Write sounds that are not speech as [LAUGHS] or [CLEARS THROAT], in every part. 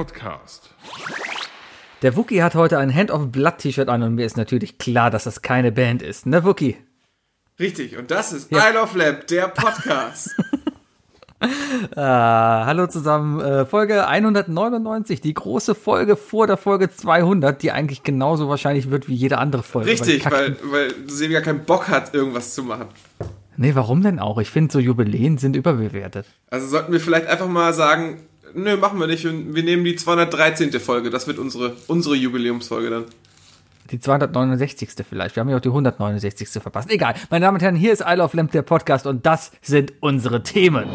Podcast. Der Wookie hat heute ein Hand of Blood T-Shirt an und mir ist natürlich klar, dass das keine Band ist. Ne, Wookie? Richtig, und das ist ja. Isle of Lamb, der Podcast. ah, [LAUGHS] hallo zusammen, äh, Folge 199, die große Folge vor der Folge 200, die eigentlich genauso wahrscheinlich wird wie jede andere Folge. Richtig, weil, weil, weil Silvia keinen Bock hat, irgendwas zu machen. Nee, warum denn auch? Ich finde, so Jubiläen sind überbewertet. Also sollten wir vielleicht einfach mal sagen, nö, machen wir nicht. Wir nehmen die 213. Folge. Das wird unsere, unsere Jubiläumsfolge dann. Die 269. vielleicht. Wir haben ja auch die 169. verpasst. Egal. Meine Damen und Herren, hier ist Isle of Lamp, der Podcast, und das sind unsere Themen.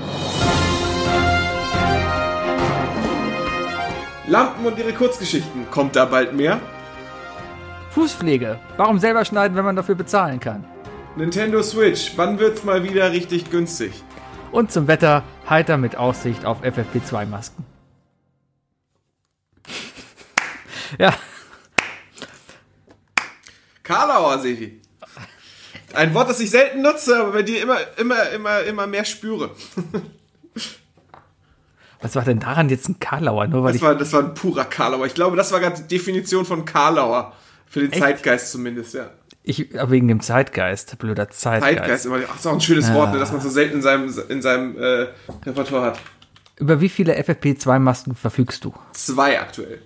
Lampen und ihre Kurzgeschichten. Kommt da bald mehr? Fußpflege. Warum selber schneiden, wenn man dafür bezahlen kann? Nintendo Switch, wann wird's mal wieder richtig günstig? Und zum Wetter heiter mit Aussicht auf FFP2-Masken. [LAUGHS] ja. Karlauer, Sevi. Ein Wort, das ich selten nutze, aber bei dir immer, immer, immer, immer mehr spüre. [LAUGHS] Was war denn daran jetzt ein Karlauer? Nur weil das, war, das war ein purer Karlauer. Ich glaube, das war gerade die Definition von Karlauer. Für den Echt? Zeitgeist zumindest, ja. Ich, wegen dem Zeitgeist, blöder Zeitgeist. Zeitgeist, immer, ach, ist auch ein schönes Wort, ne, das man so selten in seinem, in seinem äh, Repertoire hat. Über wie viele FFP2-Masken verfügst du? Zwei aktuell.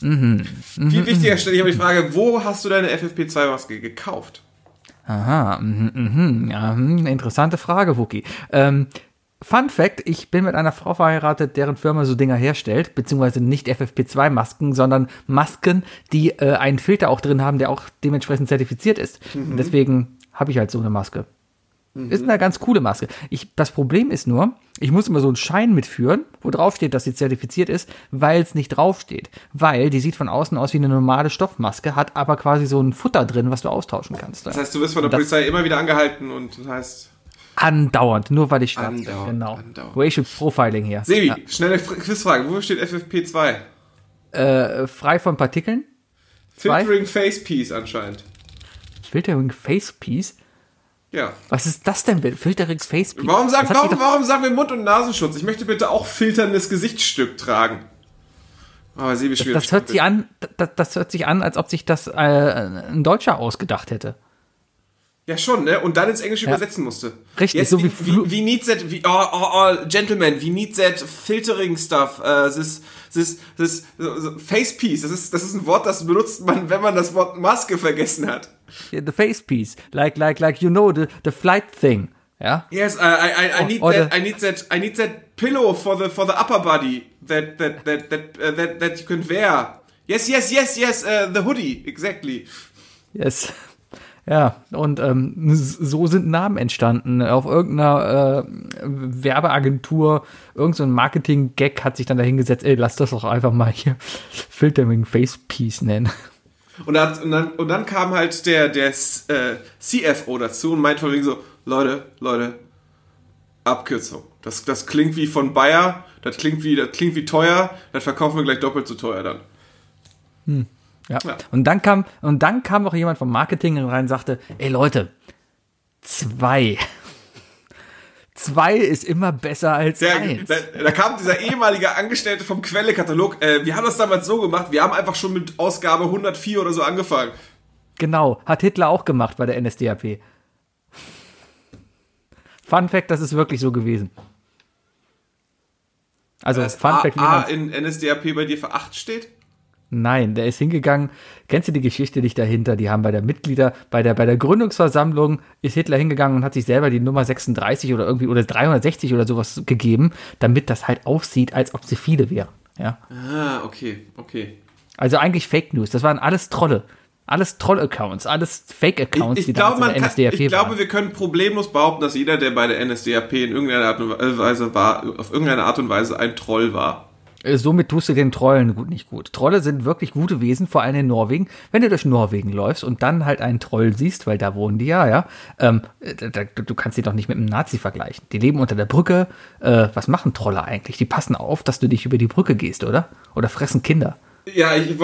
Mhm. mhm Viel wichtiger mhm. stelle ich aber die Frage, wo hast du deine FFP2-Maske gekauft? Aha, mh, mh, ja, mh, interessante Frage, Wookie. Ähm, Fun Fact: Ich bin mit einer Frau verheiratet, deren Firma so Dinger herstellt, beziehungsweise nicht FFP2-Masken, sondern Masken, die äh, einen Filter auch drin haben, der auch dementsprechend zertifiziert ist. Mhm. Und deswegen habe ich halt so eine Maske. Mhm. Ist eine ganz coole Maske. Ich, das Problem ist nur, ich muss immer so einen Schein mitführen, wo drauf steht, dass sie zertifiziert ist, weil es nicht draufsteht. Weil die sieht von außen aus wie eine normale Stoffmaske, hat aber quasi so ein Futter drin, was du austauschen kannst. Das heißt, du wirst von der Polizei immer wieder angehalten und das heißt. Andauernd, nur weil ich statt. Andauernd, genau. Andauernd. Racial Profiling hier. Sebi, ja. schnelle Quizfrage. Wo steht FFP2? Äh, frei von Partikeln. Filtering Face Piece anscheinend. Filtering Face Piece? Ja. Was ist das denn? Filtering Face Piece? Warum sagen, warum, warum sagen wir Mund- und Nasenschutz? Ich möchte bitte auch filterndes Gesichtsstück tragen. Aber Sebi das, das hört sich an, das, das, hört sich an, als ob sich das äh, ein Deutscher ausgedacht hätte. Ja, schon, ne? Und dann ins Englische ja. übersetzen musste. Richtig, Jetzt, so wie, wie, wie needs that, wie, oh, oh, oh, gentlemen, wie needs that filtering stuff, uh, this, this, this, uh, face piece, das ist, das ist ein Wort, das benutzt man, wenn man das Wort Maske vergessen hat. Yeah, the face piece, like, like, like, you know, the, the flight thing, ja? Yes, I, I, I need oh, that, I need that, I need that pillow for the, for the upper body, that, that, that, that, uh, that, that you can wear. Yes, yes, yes, yes, uh, the hoodie, exactly. Yes. Ja, und ähm, so sind Namen entstanden. Auf irgendeiner äh, Werbeagentur, irgendein so Marketing-Gag hat sich dann dahingesetzt, ey, lass das doch einfach mal hier [LAUGHS] Filtering Face Piece nennen. Und dann, und dann, und dann kam halt der, der äh, CFO dazu und meinte von wegen so, Leute, Leute, Abkürzung. Das, das klingt wie von Bayer, das klingt wie, das klingt wie teuer, das verkaufen wir gleich doppelt so teuer dann. Hm. Ja. ja. Und dann kam, und dann kam noch jemand vom Marketing rein und sagte, ey Leute, zwei. [LAUGHS] Zwei ist immer besser als Der, eins. Da, da, kam dieser ehemalige Angestellte vom Quellekatalog. Äh, wir haben das damals so gemacht, wir haben einfach schon mit Ausgabe 104 oder so angefangen. Genau, hat Hitler auch gemacht bei der NSDAP. Fun Fact, das ist wirklich so gewesen. Also, Fun A, Fact, wie A in NSDAP bei dir für 8 steht? Nein, der ist hingegangen. Kennst du die Geschichte nicht dahinter? Die haben bei der Mitglieder, bei der, bei der Gründungsversammlung ist Hitler hingegangen und hat sich selber die Nummer 36 oder irgendwie oder 360 oder sowas gegeben, damit das halt aussieht, als ob sie viele wären. Ja. Ah, okay, okay. Also eigentlich Fake News. Das waren alles Trolle. Alles Troll-Accounts, alles Fake-Accounts, die glaub, da NSDAP kann, Ich glaube, wir können problemlos behaupten, dass jeder, der bei der NSDAP in irgendeiner Art und Weise war, auf irgendeine Art und Weise ein Troll war. Äh, somit tust du den Trollen gut nicht gut. Trolle sind wirklich gute Wesen, vor allem in Norwegen. Wenn du durch Norwegen läufst und dann halt einen Troll siehst, weil da wohnen die ja, ja, ähm, da, du kannst sie doch nicht mit einem Nazi vergleichen. Die leben unter der Brücke. Äh, was machen Trolle eigentlich? Die passen auf, dass du dich über die Brücke gehst, oder? Oder fressen Kinder. Ja, ich,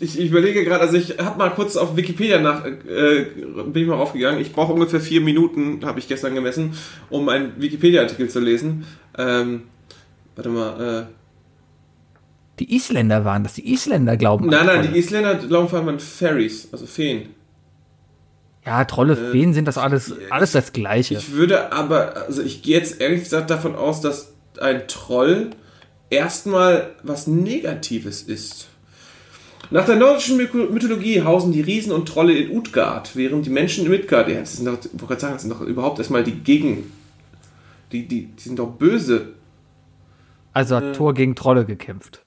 ich, ich überlege gerade, also ich habe mal kurz auf Wikipedia nach, äh, bin ich mal aufgegangen. Ich brauche ungefähr vier Minuten, habe ich gestern gemessen, um einen Wikipedia-Artikel zu lesen. Ähm, warte mal, äh, Die Isländer waren das. Die Isländer glauben Nein, nein, die Isländer glauben vor allem an Fairies, also Feen. Ja, Trolle, Feen sind das alles, alles das Gleiche. Ich würde aber, also ich gehe jetzt ehrlich gesagt davon aus, dass ein Troll erstmal was Negatives ist. Nach der nordischen Mythologie hausen die Riesen und Trolle in Utgard, während die Menschen in Midgard, ja, das sind doch, ich wollte sagen, das sind doch überhaupt erstmal die Gegen, die, die, die sind doch böse. Also hat Thor gegen Trolle gekämpft.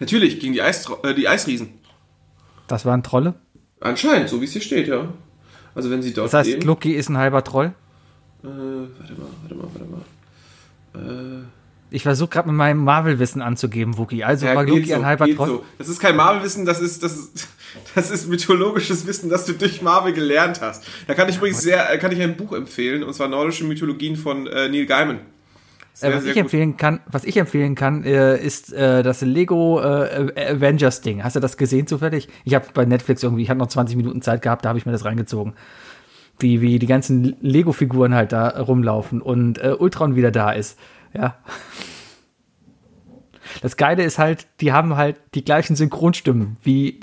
Natürlich, gegen die, Eis, äh, die Eisriesen. Das waren Trolle. Anscheinend, so wie es hier steht, ja. Also wenn sie dort Das heißt, leben. Loki ist ein halber Troll. Äh, warte mal, warte mal, warte mal. Äh, Ich versuche gerade mit meinem Marvel-Wissen anzugeben, Wookie. Also Ja, war Loki so, ein halber Troll. so. Das ist kein Marvel-Wissen, das ist, das, ist, [LAUGHS] das ist mythologisches Wissen, das du durch Marvel gelernt hast. Da kann ich übrigens sehr, äh, kann ich ein Buch empfehlen, und zwar Nordische Mythologien von äh, Neil Gaiman. Äh, was, ich empfehlen kann, was ich empfehlen kann, äh, ist äh, das Lego äh, Avengers Ding. Hast du das gesehen zufällig? Ich habe bei Netflix irgendwie, ich hatte noch 20 Minuten Zeit gehabt, da habe ich mir das reingezogen. Wie, wie die ganzen Lego-Figuren halt da rumlaufen und äh, Ultron wieder da ist. Ja. Das Geile ist halt, die haben halt die gleichen Synchronstimmen wie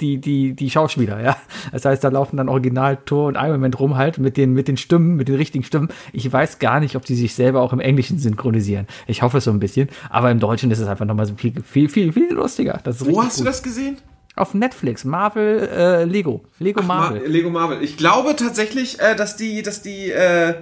die, die, die Schauspieler, ja. Das heißt, da laufen dann original Thor und Iron Man rum halt mit den, mit den Stimmen, mit den richtigen Stimmen. Ich weiß gar nicht, ob die sich selber auch im Englischen synchronisieren. Ich hoffe es so ein bisschen. Aber im Deutschen ist es einfach nochmal so viel, viel, viel, viel lustiger. Das ist Wo hast du gut. das gesehen? Auf Netflix. Marvel, äh, Lego. Lego Marvel. Ma Lego Marvel. Ich glaube tatsächlich, äh, dass die, dass die, äh,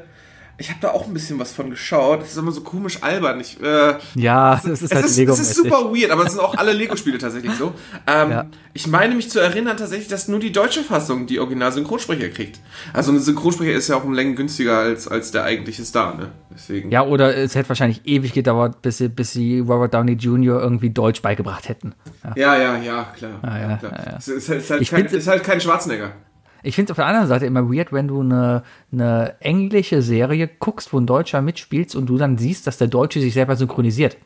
ich habe da auch ein bisschen was von geschaut. Das ist immer so komisch albern. Ich, äh, ja, das ist es halt ist, Lego. es ist super weird, aber es sind auch alle Lego-Spiele tatsächlich so. Ähm, Ja. Ich meine mich zu erinnern tatsächlich, dass nur die deutsche Fassung die Original-Synchronsprecher kriegt. Also ein Synchronsprecher ist ja auch um Längen günstiger als, als der eigentliche Star, ne? Deswegen. Ja, oder es hätte wahrscheinlich ewig gedauert, bis sie, bis sie Robert Downey Jr. irgendwie Deutsch beigebracht hätten. Ja. Ja, ja, ja, klar. Ah, ja, klar. ja, ja. Es ist, halt- ist, halt kein, find's- ist halt kein Schwarzenegger. Ich finde es auf der anderen Seite immer weird, wenn du eine, eine englische Serie guckst, wo ein Deutscher mitspielt und du dann siehst, dass der Deutsche sich selber synchronisiert.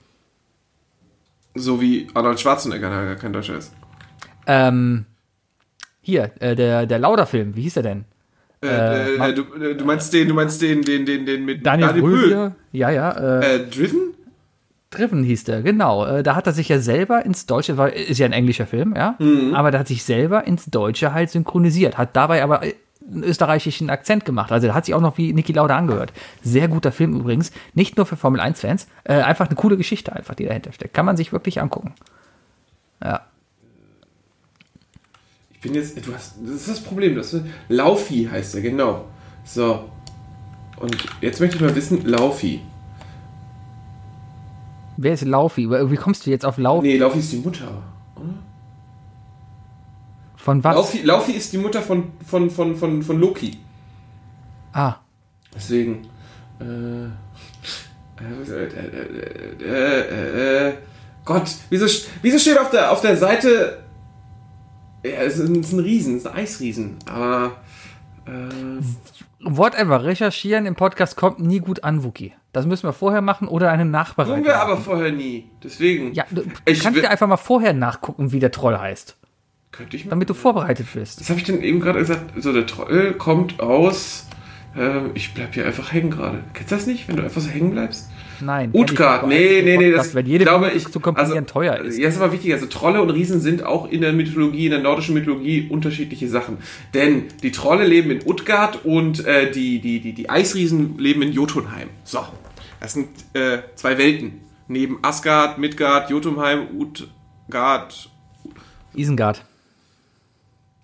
So wie Arnold Schwarzenegger, der ja kein Deutscher ist. Ähm, hier, äh, der, der Lauder-Film, wie hieß er denn? Äh, Äh, du, äh, du meinst den, du meinst den, den, den, den mit Daniel Brühl. Brühl. Ja, ja, äh, Äh, Driven? Driven hieß der, genau. Äh, da hat er sich ja selber ins Deutsche, war, ist ja ein englischer Film, ja, aber da hat sich selber ins Deutsche halt synchronisiert, hat dabei aber äh, einen österreichischen Akzent gemacht. Also da hat sich auch noch wie Niki Lauda angehört. Sehr guter Film übrigens, nicht nur für Formel 1-Fans, äh, einfach eine coole Geschichte einfach, die dahinter steckt. Kann man sich wirklich angucken. Ja. Ich bin jetzt, du hast, das ist das Problem, das ist, Laufi heißt er, genau. So. Und jetzt möchte ich mal wissen, Laufi. Wer ist Laufi? Wie kommst du jetzt auf Laufi? Nee, Laufi ist die Mutter. Von was? Laufi, Laufi ist die Mutter von, von, von, von, von Loki. Ah, Deswegen. Äh, äh, äh, äh, äh, äh, Gott, wieso, wieso steht auf der, auf der Seite. Ja, es ist ein, Riesen, es ist ein Eisriesen. Aber. Äh, whatever. Recherchieren im Podcast kommt nie gut an, Wookie. Das müssen wir vorher machen oder eine Nachbereitung. tun wir aber vorher nie. Deswegen. Ja, du Ich kannst dir einfach mal vorher nachgucken, wie der Troll heißt, Könnte ich mal. damit du vorbereitet bist. Das habe ich denn eben gerade gesagt. So, der Troll kommt aus. Äh, ich bleib hier einfach hängen gerade. Kennst du das nicht, wenn du einfach so hängen bleibst? Nein. Utgard, nee, nee, nee, das Wenn jede glaube ich zu komponieren teuer ist. Ja, ist aber wichtig. Also Trolle und Riesen sind auch in der Mythologie, in der nordischen Mythologie unterschiedliche Sachen. Denn die Trolle leben in Utgard und äh, die, die, die, die Eisriesen leben in Jotunheim. So, das sind äh, zwei Welten. Neben Asgard, Midgard, Jotunheim, Utgard, Isengard.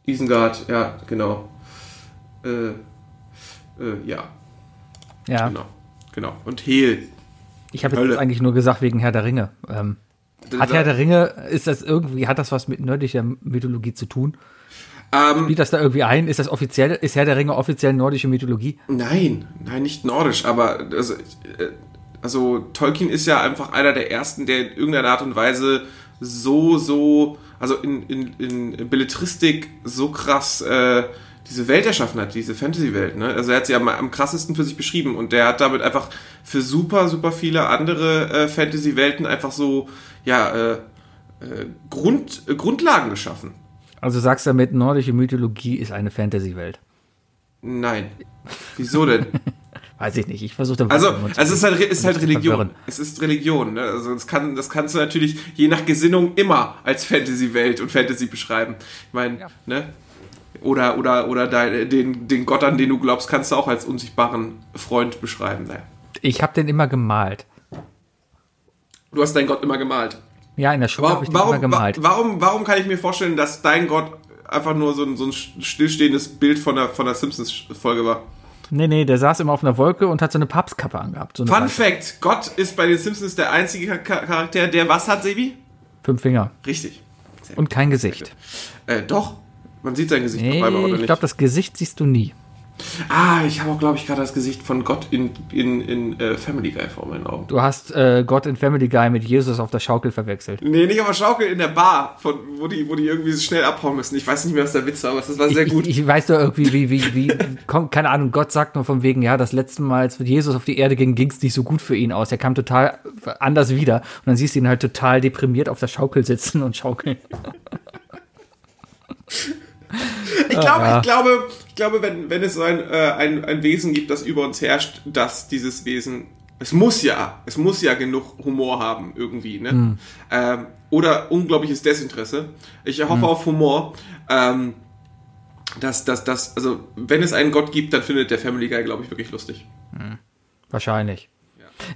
Isengard, ja, genau. Äh, äh, ja, Ja. genau. Genau. Und Hel. Ich habe jetzt eigentlich nur gesagt wegen Herr der Ringe. Ähm, hat Herr der Ringe, ist das irgendwie, hat das was mit nordischer Mythologie zu tun? Ähm, Spielt das da irgendwie ein? Ist das offiziell, ist Herr der Ringe offiziell nordische Mythologie? Nein, nein, nicht nordisch, aber also, äh, also Tolkien ist ja einfach einer der ersten, der in irgendeiner Art und Weise so, so, also in, in, in Belletristik so krass äh, diese Welt erschaffen hat, diese Fantasy-Welt. Ne? Also er hat sie am, am krassesten für sich beschrieben und der hat damit einfach für super, super viele andere äh, Fantasy-Welten einfach so, ja, äh, äh, Grund, äh, Grundlagen geschaffen. Also sagst du damit, nordische Mythologie ist eine Fantasy-Welt. Nein. Wieso denn? [LAUGHS] Weiß ich nicht. Ich versuche Also, also es ist halt, ist halt Religion. Es ist Religion. Ne? Also das, kann, das kannst du natürlich je nach Gesinnung immer als Fantasy-Welt und Fantasy beschreiben. Ich meine, ja. ne? Oder, oder, oder den, den Gott, an den du glaubst, kannst du auch als unsichtbaren Freund beschreiben. Ne? Ich habe den immer gemalt. Du hast deinen Gott immer gemalt. Ja, in der Schule habe ich den warum, immer gemalt. Warum, warum kann ich mir vorstellen, dass dein Gott einfach nur so ein, so ein stillstehendes Bild von der, von der Simpsons-Folge war? Nee, nee, der saß immer auf einer Wolke und hat so eine Papstkappe angehabt. So Fun Weise. Fact: Gott ist bei den Simpsons der einzige Charakter, der was hat, Sebi? Fünf Finger. Richtig. Und kein Gesicht. Äh, doch. Man sieht sein Gesicht nee, einmal, oder nicht? Ich glaube, das Gesicht siehst du nie. Ah, ich habe auch, glaube ich, gerade das Gesicht von Gott in, in, in äh, Family Guy vor meinen Augen. Du hast äh, Gott in Family Guy mit Jesus auf der Schaukel verwechselt. Nee, nicht auf der Schaukel, in der Bar, von, wo, die, wo die irgendwie so schnell abhauen müssen. Ich weiß nicht mehr, was der Witz war, aber das war sehr gut. Ich, ich, weiß doch irgendwie, wie, wie, wie, komm, keine Ahnung, Gott sagt nur von wegen, ja, das letzte Mal, als Jesus auf die Erde ging, ging es nicht so gut für ihn aus. Er kam total anders wieder. Und dann siehst du ihn halt total deprimiert auf der Schaukel sitzen und schaukeln. [LAUGHS] Ich glaube, ja. ich glaube, ich glaube, wenn, wenn es so ein, äh, ein, ein Wesen gibt, das über uns herrscht, dass dieses Wesen, es muss ja, es muss ja genug Humor haben, irgendwie, ne? Mhm. Ähm, oder unglaubliches Desinteresse. Ich hoffe mhm. auf Humor. Ähm, dass, dass, dass, also, wenn es einen Gott gibt, dann findet der Family Guy, glaube ich, wirklich lustig. Mhm. Wahrscheinlich.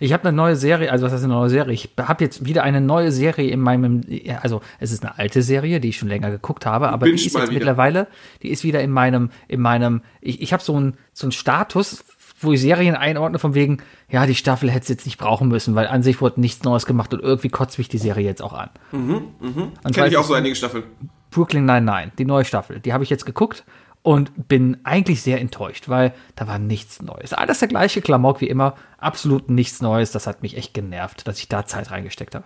Ich habe eine neue Serie, also was heißt eine neue Serie? Ich habe jetzt wieder eine neue Serie in meinem, also es ist eine alte Serie, die ich schon länger geguckt habe, aber die ist jetzt wieder. mittlerweile, die ist wieder in meinem, in meinem, ich, ich habe so einen so einen Status, wo ich Serien einordne, von wegen, ja, die Staffel hätte es jetzt nicht brauchen müssen, weil an sich wurde nichts Neues gemacht und irgendwie kotzt mich die Serie jetzt auch an. Mhm, mhm. Kenne ich auch so einige Staffeln. Brooklyn Nine-Nine, die neue Staffel, die habe ich jetzt geguckt und bin eigentlich sehr enttäuscht, weil da war nichts Neues. Alles der gleiche Klamauk wie immer, absolut nichts Neues. Das hat mich echt genervt, dass ich da Zeit reingesteckt habe.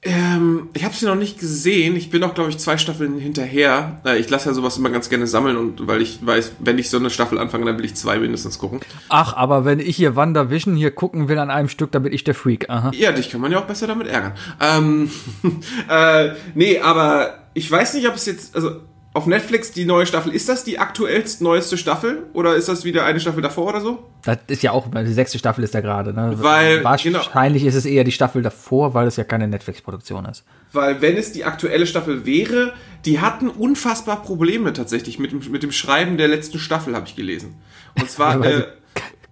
Ähm, ich habe sie noch nicht gesehen. Ich bin auch, glaube ich, zwei Staffeln hinterher. Äh, ich lasse ja sowas immer ganz gerne sammeln und weil ich weiß, wenn ich so eine Staffel anfange, dann will ich zwei mindestens gucken. Ach, aber wenn ich hier WandaVision hier gucken will an einem Stück, dann bin ich der Freak. Aha. Ja, dich kann man ja auch besser damit ärgern. Ähm, [LAUGHS] äh, nee, aber ich weiß nicht, ob es jetzt, also auf Netflix die neue Staffel. Ist das die aktuellst neueste Staffel oder ist das wieder eine Staffel davor oder so? Das ist ja auch, die sechste Staffel ist ja gerade. Ne? Weil, Wahrscheinlich genau. ist es eher die Staffel davor, weil es ja keine Netflix-Produktion ist. Weil wenn es die aktuelle Staffel wäre, die hatten unfassbar Probleme tatsächlich mit dem, mit dem Schreiben der letzten Staffel, habe ich gelesen. Und zwar... [LAUGHS] ja,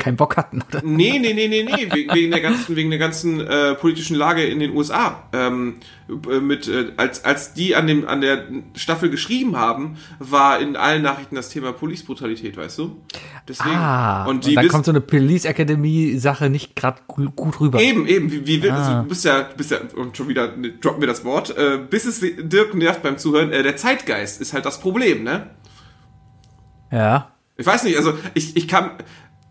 keinen Bock hatten, oder? Nee, nee, nee, nee, nee, wegen der ganzen, wegen der ganzen äh, politischen Lage in den USA. Ähm, äh, mit, äh, als, als die an, dem, an der Staffel geschrieben haben, war in allen Nachrichten das Thema Police-Brutalität, weißt du? Deswegen, ah, und, und da kommt so eine Police Academy-Sache nicht gerade gut rüber. Eben, eben, wie, wie ah. also, du bist ja, bist ja, und schon wieder ne, droppen wir das Wort, äh, bis es Dirk nervt beim Zuhören, äh, der Zeitgeist ist halt das Problem, ne? Ja. Ich weiß nicht, also ich, ich kann,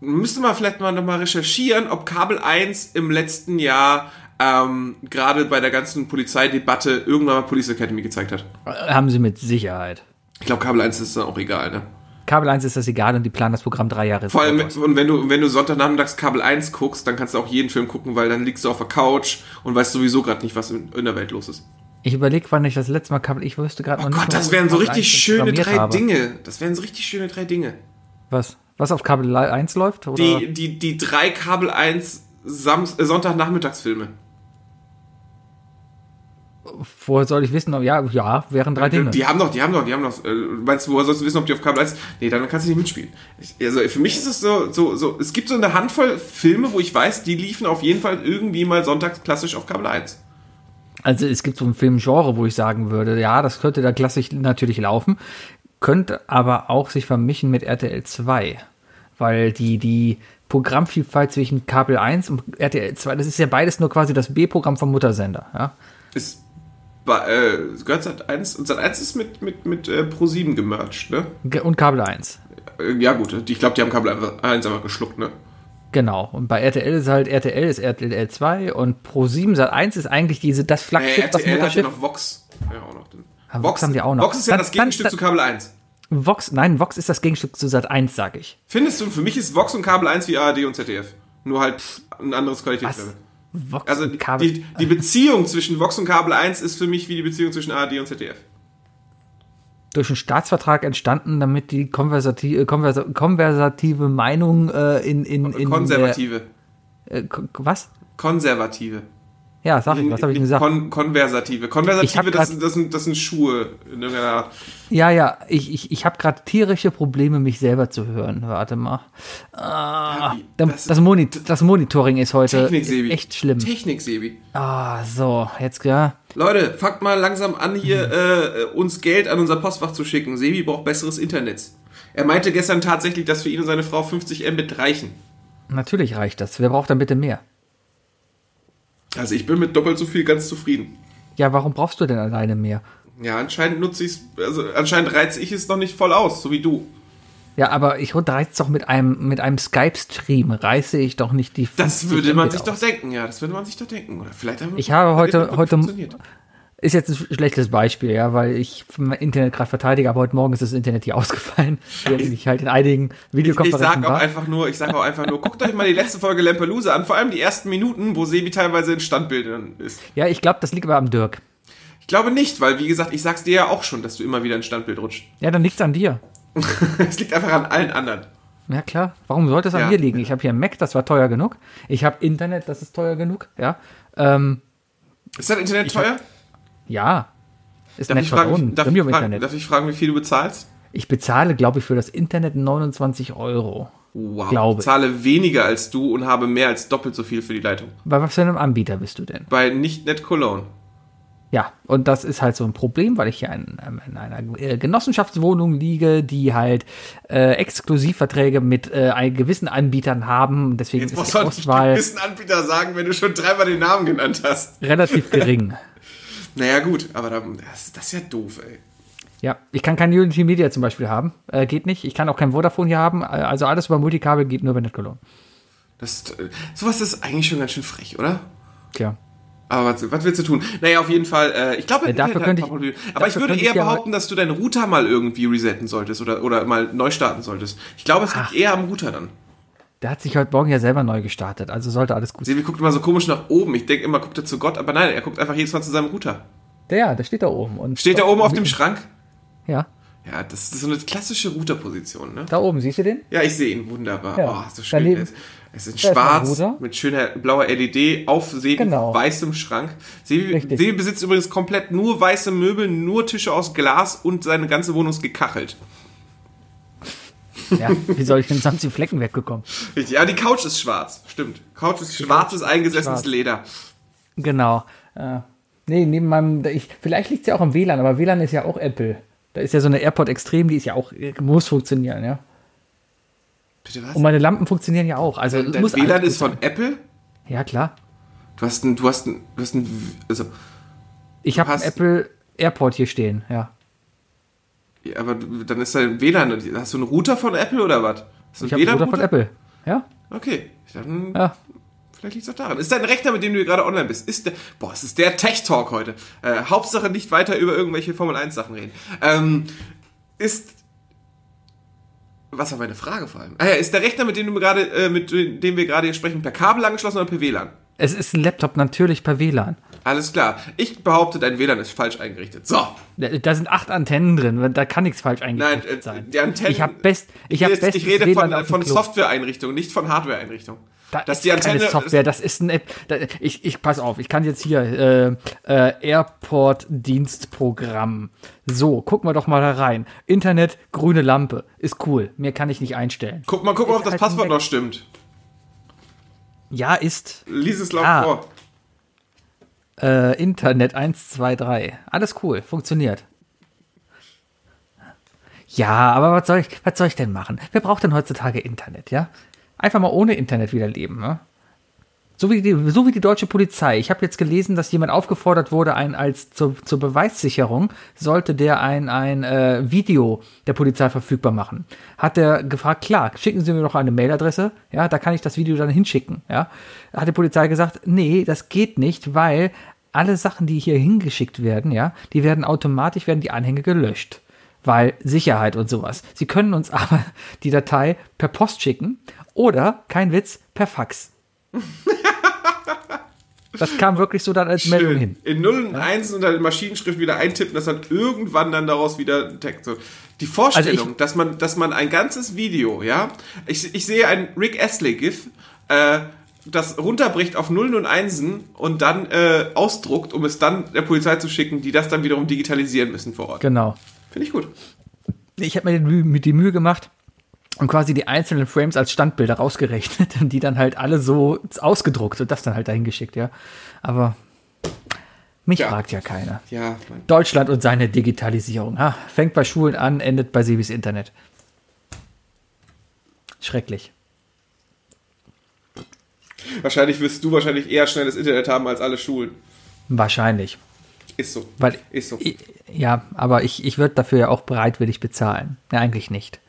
müsste man vielleicht mal nochmal recherchieren, ob Kabel 1 im letzten Jahr ähm, gerade bei der ganzen Polizeidebatte irgendwann mal Police Academy gezeigt hat. Haben sie mit Sicherheit. Ich glaube, Kabel 1 ist dann auch egal, ne? Kabel 1 ist das egal und die planen das Programm drei Jahre. Vor allem, mit, und wenn du, wenn du Sonntagnachmittags Kabel 1 guckst, dann kannst du auch jeden Film gucken, weil dann liegst du auf der Couch und weißt sowieso gerade nicht, was in, in, der Welt los ist. Ich überlege, wann ich das letzte Mal Kabel, ich wüsste gerade oh noch Gott, nicht. das wären so richtig schöne drei habe. Dinge. Das wären so richtig schöne drei Dinge. Was? Was auf Kabel 1 läuft? Oder? Die, die, die drei Kabel 1 Samst äh, Sonntagnachmittagsfilme. Woher soll ich wissen? Ja, ja, wären drei Dinge. Die haben doch, die haben doch, die haben doch. Äh, meinst du, woher sollst du wissen, ob die auf Kabel 1? Nee, dann kannst du nicht mitspielen. Ich, also für mich ist es so, so, so, es gibt so eine Handvoll Filme, wo ich weiß, die liefen auf jeden Fall irgendwie mal sonntags klassisch auf Kabel 1. Also es gibt so ein Filmgenre, wo ich sagen würde, ja, das könnte da klassisch natürlich laufen könnte aber auch sich vermischen mit RTL 2, weil die, die Programmvielfalt zwischen Kabel 1 und RTL 2, das ist ja beides nur quasi das B-Programm vom Muttersender. Ja? Ist äh, gehört Sat 1 und Sat 1 ist mit, mit, mit äh, Pro7 gemerged, ne? Und Kabel 1. Äh, ja, gut, ich glaube, die haben Kabel 1 einfach geschluckt, ne? Genau. Und bei RTL ist halt RTL ist RTL 2 und Pro7 Sat 1 ist eigentlich diese das Flaggschiff, äh, RTL das Mutterschiff. Hat ja noch Vox. Ja, auch noch. Den. Vox, Vox haben die auch noch. Vox ist ja dann, das Gegenstück dann, zu Kabel 1. Vox, nein, Vox ist das Gegenstück zu Sat 1, sag ich. Findest du, für mich ist Vox und Kabel 1 wie ARD und ZDF. Nur halt ein anderes Qualitätslevel. Vox also die, die, die, Beziehung zwischen Vox und Kabel 1 ist für mich wie die Beziehung zwischen ARD und ZDF. durch einen Staatsvertrag entstanden, damit die konversative, konversa konversative Meinung äh, in, in, in Konservative. Der, äh, was? Konservative. Ja, sag ich, was habe ich gesagt? Kon Konversative. Konversative, das, sind, das, sind, das sind Schuhe. In irgendeiner Art. Ja, ja, ich, ich, ich habe gerade tierische Probleme, mich selber zu hören. Warte mal. Ah, das, das, Moni das Monitoring ist heute Technik, ist echt schlimm. Technik, Sebi. Ah, so, jetzt, ja. Leute, fangt mal langsam an, hier äh, uns Geld an unser Postfach zu schicken. Sebi braucht besseres Internet. Er meinte gestern tatsächlich, dass für ihn und seine Frau 50 Mbit reichen. Natürlich reicht das. Wer braucht dann bitte mehr? Also ich bin mit doppelt so viel ganz zufrieden. Ja, warum brauchst du denn alleine mehr? Ja, anscheinend nutze ich es, also anscheinend reize ich es noch nicht voll aus, so wie du. Ja, aber ich reize doch mit einem, mit einem Skype-Stream, reiße ich doch nicht die Das würde man sich aus. doch denken, ja, das würde man sich doch denken. Oder vielleicht haben Ich habe heute, heute, ist jetzt ein schlechtes Beispiel, ja, weil ich mein Internet gerade verteidige, aber heute Morgen ist das Internet hier [LAUGHS] ausgefallen, während ich halt in einigen Videokonferenzen Ich, ich sag auch einfach nur, ich sage auch einfach nur, guckt euch mal die letzte Folge Lampelusa an, vor allem die ersten Minuten, wo Sebi teilweise in Standbildern ist. Ja, ich glaube, das liegt aber am Dirk. Ich glaube nicht, weil wie gesagt, ich sag's dir ja auch schon, dass du immer wieder in Standbild rutscht. Ja, dann liegt's an dir. [LAUGHS] es liegt einfach an allen anderen. Ja, klar. Warum sollte es an ja. mir liegen? Ich habe hier ein Mac, das war teuer genug. Ich habe Internet, das ist teuer genug. Ja. Ähm, ist das Internet teuer? Hab, ja, ist darf, ich fragen, darf, ich fragen, darf ich fragen, wie viel du bezahlst? Ich bezahle, glaube ich, für das Internet 29 Euro. Wow. Glaube. Ich zahle weniger als du und habe mehr als doppelt so viel für die Leitung. Bei was für einem Anbieter bist du denn? Bei nicht Net Cologne. Ja, und das ist halt so ein Problem, weil ich hier in, in einer äh, Genossenschaftswohnung liege, die halt äh, Exklusivverträge mit äh, gewissen Anbietern haben. Deswegen Jetzt ist die Auswahl gewissen Anbieter sagen, wenn du schon dreimal den Namen genannt hast. Relativ gering. [LAUGHS] Naja, gut, aber das, das ist ja doof, ey. Ja, ich kann kein Unity Media zum Beispiel haben. Äh, geht nicht. Ich kann auch kein Vodafone hier haben. Äh, also alles über Multikabel geht nur bei NetCologne. Das, äh, sowas ist eigentlich schon ganz schön frech, oder? Tja. Aber was, was willst du tun? Naja, auf jeden Fall, äh, ich glaube, äh, dafür könnte ich, aber ich würde eher behaupten, dass du deinen Router mal irgendwie resetten solltest oder, oder mal neu starten solltest. Ich glaube, es liegt eher am Router dann. Der hat sich heute Morgen ja selber neu gestartet, also sollte alles gut sein. Sie guckt immer so komisch nach oben. Ich denke immer, guckt er zu Gott, aber nein, er guckt einfach jedes Mal zu seinem Router. Der, der steht da oben. Und steht da oben auf dem Schrank? Ja. Ja, das ist so eine klassische Routerposition, ne? Da oben, siehst du den? Ja, ich sehe ihn, wunderbar. Ja. Oh, so schön. Daneben, es ist schwarz mit schöner blauer LED auf Sebi genau. weißem Schrank. Sebi, Sebi besitzt übrigens komplett nur weiße Möbel, nur Tische aus Glas und seine ganze Wohnung ist gekachelt. Ja, wie soll ich denn sonst die Flecken wegbekommen? Ja, die Couch ist schwarz, stimmt. Couch ist schwarzes, eingesessenes Schwarz. Leder. Genau. Äh, Nee, neben meinem, ich, vielleicht liegt es ja auch am WLAN, aber WLAN ist ja auch Apple. Da ist ja so eine AirPod Extrem, die ist ja auch, muss funktionieren, ja. Bitte was? Und meine Lampen funktionieren ja auch. Also dein, dein muss WLAN ist von Apple? Ja, klar. Du hast ein, du hast ein, du hast ein, also. Ich habe Apple AirPod hier stehen, ja. Ja. Aber dann ist dein WLAN, hast du einen Router von Apple oder was? Ich habe einen Router von Apple, ja. Okay. Ich dachte, ja. Vielleicht liegt es auch daran. Ist dein Rechner, mit dem du gerade online bist, ist der, boah, es ist der Tech-Talk heute. Äh, Hauptsache nicht weiter über irgendwelche Formel-1-Sachen reden. Ähm, ist, was war meine Frage vor allem? Ah ja, ist der Rechner, mit dem du gerade, äh, mit dem wir gerade hier sprechen, per Kabel angeschlossen oder per WLAN? Es ist ein Laptop natürlich per WLAN. Alles klar. Ich behaupte, dein WLAN ist falsch eingerichtet. So. Da sind acht Antennen drin. Da kann nichts falsch eingerichtet Nein, äh, sein. Die Antennen. Ich habe best. Ich, ich, ich rede von, von Software-Einrichtungen, nicht von Hardware-Einrichtungen. Da dass ist die Antenne, keine Software, das ist ein App. Da, ich, ich pass auf, ich kann jetzt hier äh, äh, Airport-Dienstprogramm. So, gucken wir doch mal da rein. Internet, grüne Lampe, ist cool. Mehr kann ich nicht einstellen. Guck mal, guck mal, ob das halt Passwort noch stimmt. Ja, ist. Lies es laut ah. vor. Äh, Internet 123. Alles cool, funktioniert. Ja, aber was soll ich, was soll ich denn machen? Wer braucht denn heutzutage Internet, ja? einfach mal ohne Internet wieder leben. Ne? So wie, die, so wie die deutsche Polizei. Ich habe jetzt gelesen, dass jemand aufgefordert wurde, ein als zur, zur Beweissicherung sollte der ein, ein äh, Video der Polizei verfügbar machen. Hat er gefragt, klar, schicken Sie mir doch eine Mailadresse, ja, da kann ich das Video dann hinschicken, ja. Hat die Polizei gesagt, nee, das geht nicht, weil alle Sachen, die hier hingeschickt werden, ja, die werden automatisch, werden die Anhänge gelöscht weil Sicherheit und sowas. Sie können uns [LAUGHS] aber die Datei per Post schicken oder, kein Witz, per Fax. [LAUGHS] Das kam wirklich so dann als Meldung hin. In 0 und 1 und dann in Maschinenschrift wieder eintippen, dass dann irgendwann dann daraus wieder ein Text. So. Die Vorstellung, Also dass man, dass man ein ganzes Video, ja, ich, ich sehe ein Rick Astley-GIF, äh, das runterbricht auf Nullen und Einsen und dann äh, ausdruckt, um es dann der Polizei zu schicken, die das dann wiederum digitalisieren müssen vor Ort. Genau. Finde ich gut. Ich habe mir die Mühe gemacht und quasi die einzelnen Frames als Standbilder rausgerechnet und die dann halt alle so ausgedruckt und das dann halt dahin geschickt, ja. Aber mich Ja. fragt ja keiner. Ja. Deutschland und seine Digitalisierung. Ha, fängt bei Schulen an, endet bei Sibis Internet. Schrecklich. Wahrscheinlich wirst du wahrscheinlich eher schnelles Internet haben als alle Schulen. Wahrscheinlich. Ist so. Weil, Ist so. I- ja, aber ich, ich würde dafür ja auch bereitwillig bezahlen. Ja, eigentlich nicht.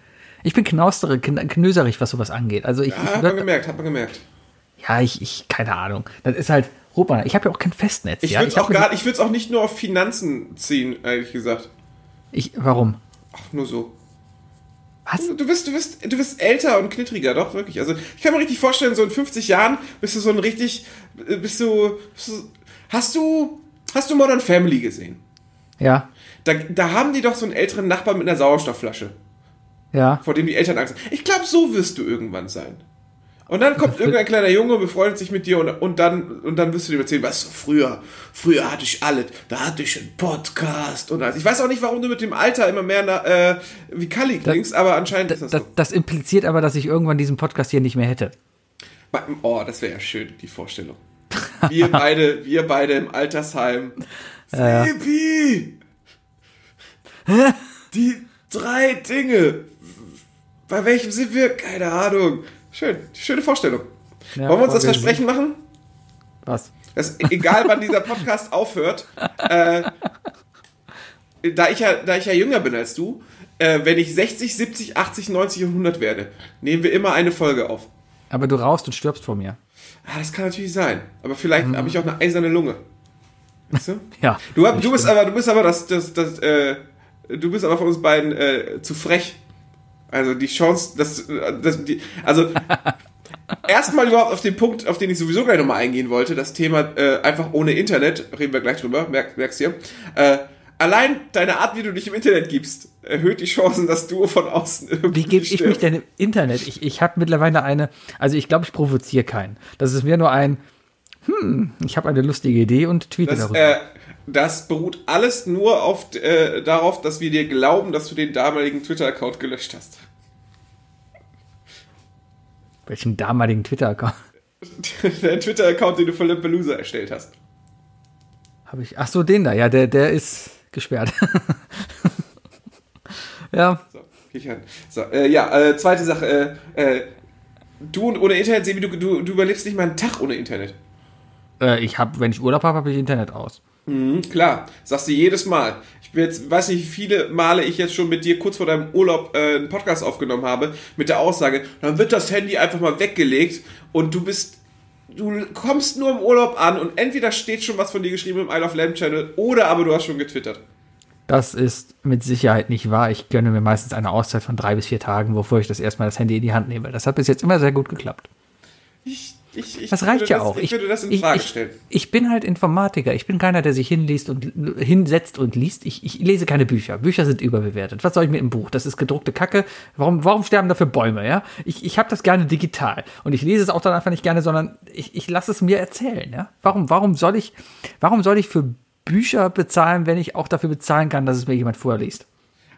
Ich bin knausterig, kn- knöserig, was sowas angeht. Also ich, Ja, ich hat man gemerkt, hat man gemerkt. ja, ich, ich, keine Ahnung. Das ist halt, Robert, ich habe ja auch kein Festnetz. Ich ja? würde es auch gar, ich auch nicht nur auf Finanzen ziehen, ehrlich gesagt. Ich, warum? Ach, nur so. Was? Du bist, du bist, du bist älter und knittriger, doch, wirklich. Also, ich kann mir richtig vorstellen, so in 50 Jahren bist du so ein richtig, äh, bist du, bist du hast du, hast du Modern Family gesehen? Ja, Da, da haben die doch so einen älteren Nachbarn mit einer Sauerstoffflasche, ja. vor dem die Eltern Angst haben. Ich glaube, so wirst du irgendwann sein. Und dann kommt irgendein kleiner Junge, befreundet sich mit dir und, und dann und dann wirst du dir erzählen, weißt du, früher, früher hatte ich alles, da hatte ich einen Podcast und alles. Ich weiß auch nicht, warum du mit dem Alter immer mehr na, äh, wie Kali klingst, aber anscheinend ist das, Das, so. das impliziert aber, dass ich irgendwann diesen Podcast hier nicht mehr hätte. Oh, das wäre ja schön, die Vorstellung. Wir [LAUGHS] beide, wir beide im Altersheim. Sleepy! [LAUGHS] Die drei Dinge. Bei welchem sind wir? Keine Ahnung. Schön, schöne Vorstellung. Ja, Wollen wir uns das Versprechen machen? Was? dass egal wann dieser Podcast [LAUGHS] aufhört, äh, da, ich ja, da ich ja jünger bin als du, äh, wenn ich 60, 70, 80, 90 und 100 werde, nehmen wir immer eine Folge auf. Aber du rauchst und stirbst vor mir. Ah, das kann natürlich sein. Aber vielleicht habe ich auch eine eiserne Lunge. Weißt du? [LAUGHS] Ja. Du, du bist aber, du bist aber das, das, das, äh, du bist aber von uns beiden äh, zu frech. Also die Chance, dass, dass die, also [LAUGHS] erstmal überhaupt auf den Punkt, auf den ich sowieso gleich nochmal eingehen wollte, das Thema äh, einfach ohne Internet, reden wir gleich drüber, merk, merkst du. Äh, allein deine Art, wie du dich im Internet gibst, erhöht die Chancen, dass du von außen irgendwie Wie gebe ich mich denn im Internet? Ich, ich habe mittlerweile eine, also ich glaube, ich provoziere keinen. Das ist mir nur ein, hm, ich habe eine lustige Idee und tweete Das, darüber. äh, das beruht alles nur auf, äh, darauf, dass wir dir glauben, dass du den damaligen Twitter-Account gelöscht hast. Welchen damaligen Twitter-Account [LAUGHS] Der Twitter-Account, den du für Lampelusa erstellt hast. habe ich? Ach so, den da, ja, der, der ist gesperrt. [LAUGHS] ja, So, kichern. So, äh, ja, äh, zweite Sache. Äh, äh, du und ohne Internet, Sebi, du, du, du überlebst nicht mal einen Tag ohne Internet. äh, ich habe, wenn ich Urlaub habe, habe ich Internet aus. Mhm, klar, sagst du jedes Mal. Ich bin jetzt, weiß nicht, wie viele Male ich jetzt schon mit dir kurz vor deinem Urlaub äh, einen Podcast aufgenommen habe, mit der Aussage, dann wird das Handy einfach mal weggelegt und du bist, du kommst nur im Urlaub an und entweder steht schon was von dir geschrieben im Isle of Lamb Channel oder aber du hast schon getwittert. Das ist mit Sicherheit nicht wahr. Ich gönne mir meistens eine Auszeit von drei bis vier Tagen, bevor ich das erstmal das Handy in die Hand nehme. Das hat bis jetzt immer sehr gut geklappt. Ich, ich, ich Das reicht ja das, auch. Ich, würde das in ich, Frage ich, stellen. Ich bin halt Informatiker. Ich bin keiner, der sich hinliest und hinsetzt und liest. Ich, ich lese keine Bücher. Bücher sind überbewertet. Was soll ich mit einem Buch? Das ist gedruckte Kacke. Warum, warum sterben dafür Bäume? Ja, ich, ich habe das gerne digital und ich lese es auch dann einfach nicht gerne, sondern ich, ich lasse es mir erzählen. Ja, warum, warum soll ich, warum soll ich für Bücher bezahlen, wenn ich auch dafür bezahlen kann, dass es mir jemand vorliest?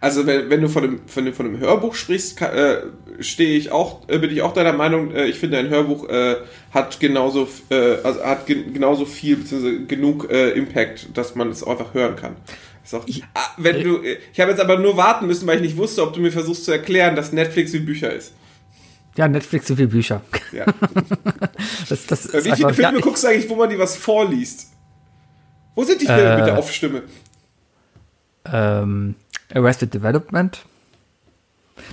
Also wenn, wenn du von einem, von, von einem Hörbuch sprichst, ka- äh, stehe ich auch, äh, bin ich auch deiner Meinung, äh, ich finde ein Hörbuch äh, hat genauso äh, also hat gen genauso viel bzw. genug äh, Impact, dass man es einfach hören kann. Auch, ah, wenn du, ich habe jetzt aber nur warten müssen, weil ich nicht wusste, ob du mir versuchst zu erklären, dass Netflix wie Bücher ist. Ja, Netflix so viele Bücher. Ja. [LAUGHS] Das, das wie viele Filme guckst du eigentlich, wo man dir was vorliest? Wo sind die Filme Äh. mit der Aufstimme? ähm, Arrested Development.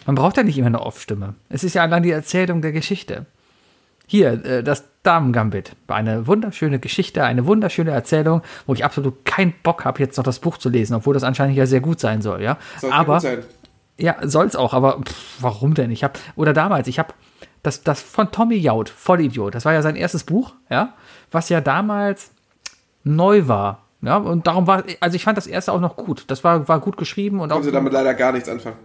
Man braucht ja nicht immer eine Off-Stimme. Es ist ja allein die Erzählung der Geschichte. Hier, äh, das Damen-Gambit war eine wunderschöne Geschichte, eine wunderschöne Erzählung, wo ich absolut keinen Bock habe, jetzt noch das Buch zu lesen, obwohl das anscheinend ja sehr gut sein soll, ja. Soll aber gut sein. ja, soll's auch, aber pff, warum denn? Ich habe oder damals, ich habe das, das von Tommy Jaud, Vollidiot. Das war ja sein erstes Buch, ja, was ja damals neu war. Ja, und darum war, also ich fand das erste auch noch gut. Das war, war gut geschrieben und auch. Konnte damit leider gar nichts anfangen.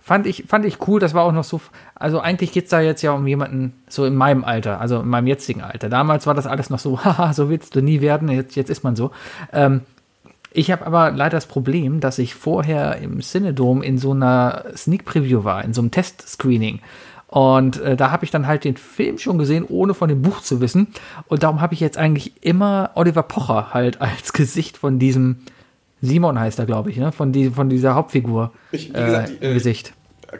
Fand ich, fand ich cool, das war auch noch so. Also eigentlich geht es da jetzt ja um jemanden so in meinem Alter, also in meinem jetzigen Alter. Damals war das alles noch so, [LAUGHS] haha, so willst du nie werden, jetzt, jetzt ist man so. Ähm, ich habe aber leider das Problem, dass ich vorher im Cinedom in so einer Sneak Preview war, in so einem Test-Screening. Und äh, da habe ich dann halt den Film schon gesehen, ohne von dem Buch zu wissen. Und darum habe ich jetzt eigentlich immer Oliver Pocher halt [LAUGHS] als Gesicht von diesem Simon heißt er, glaube ich, ne? Von, die, von dieser Hauptfigur Ich, wie äh, gesagt, im äh, Gesicht.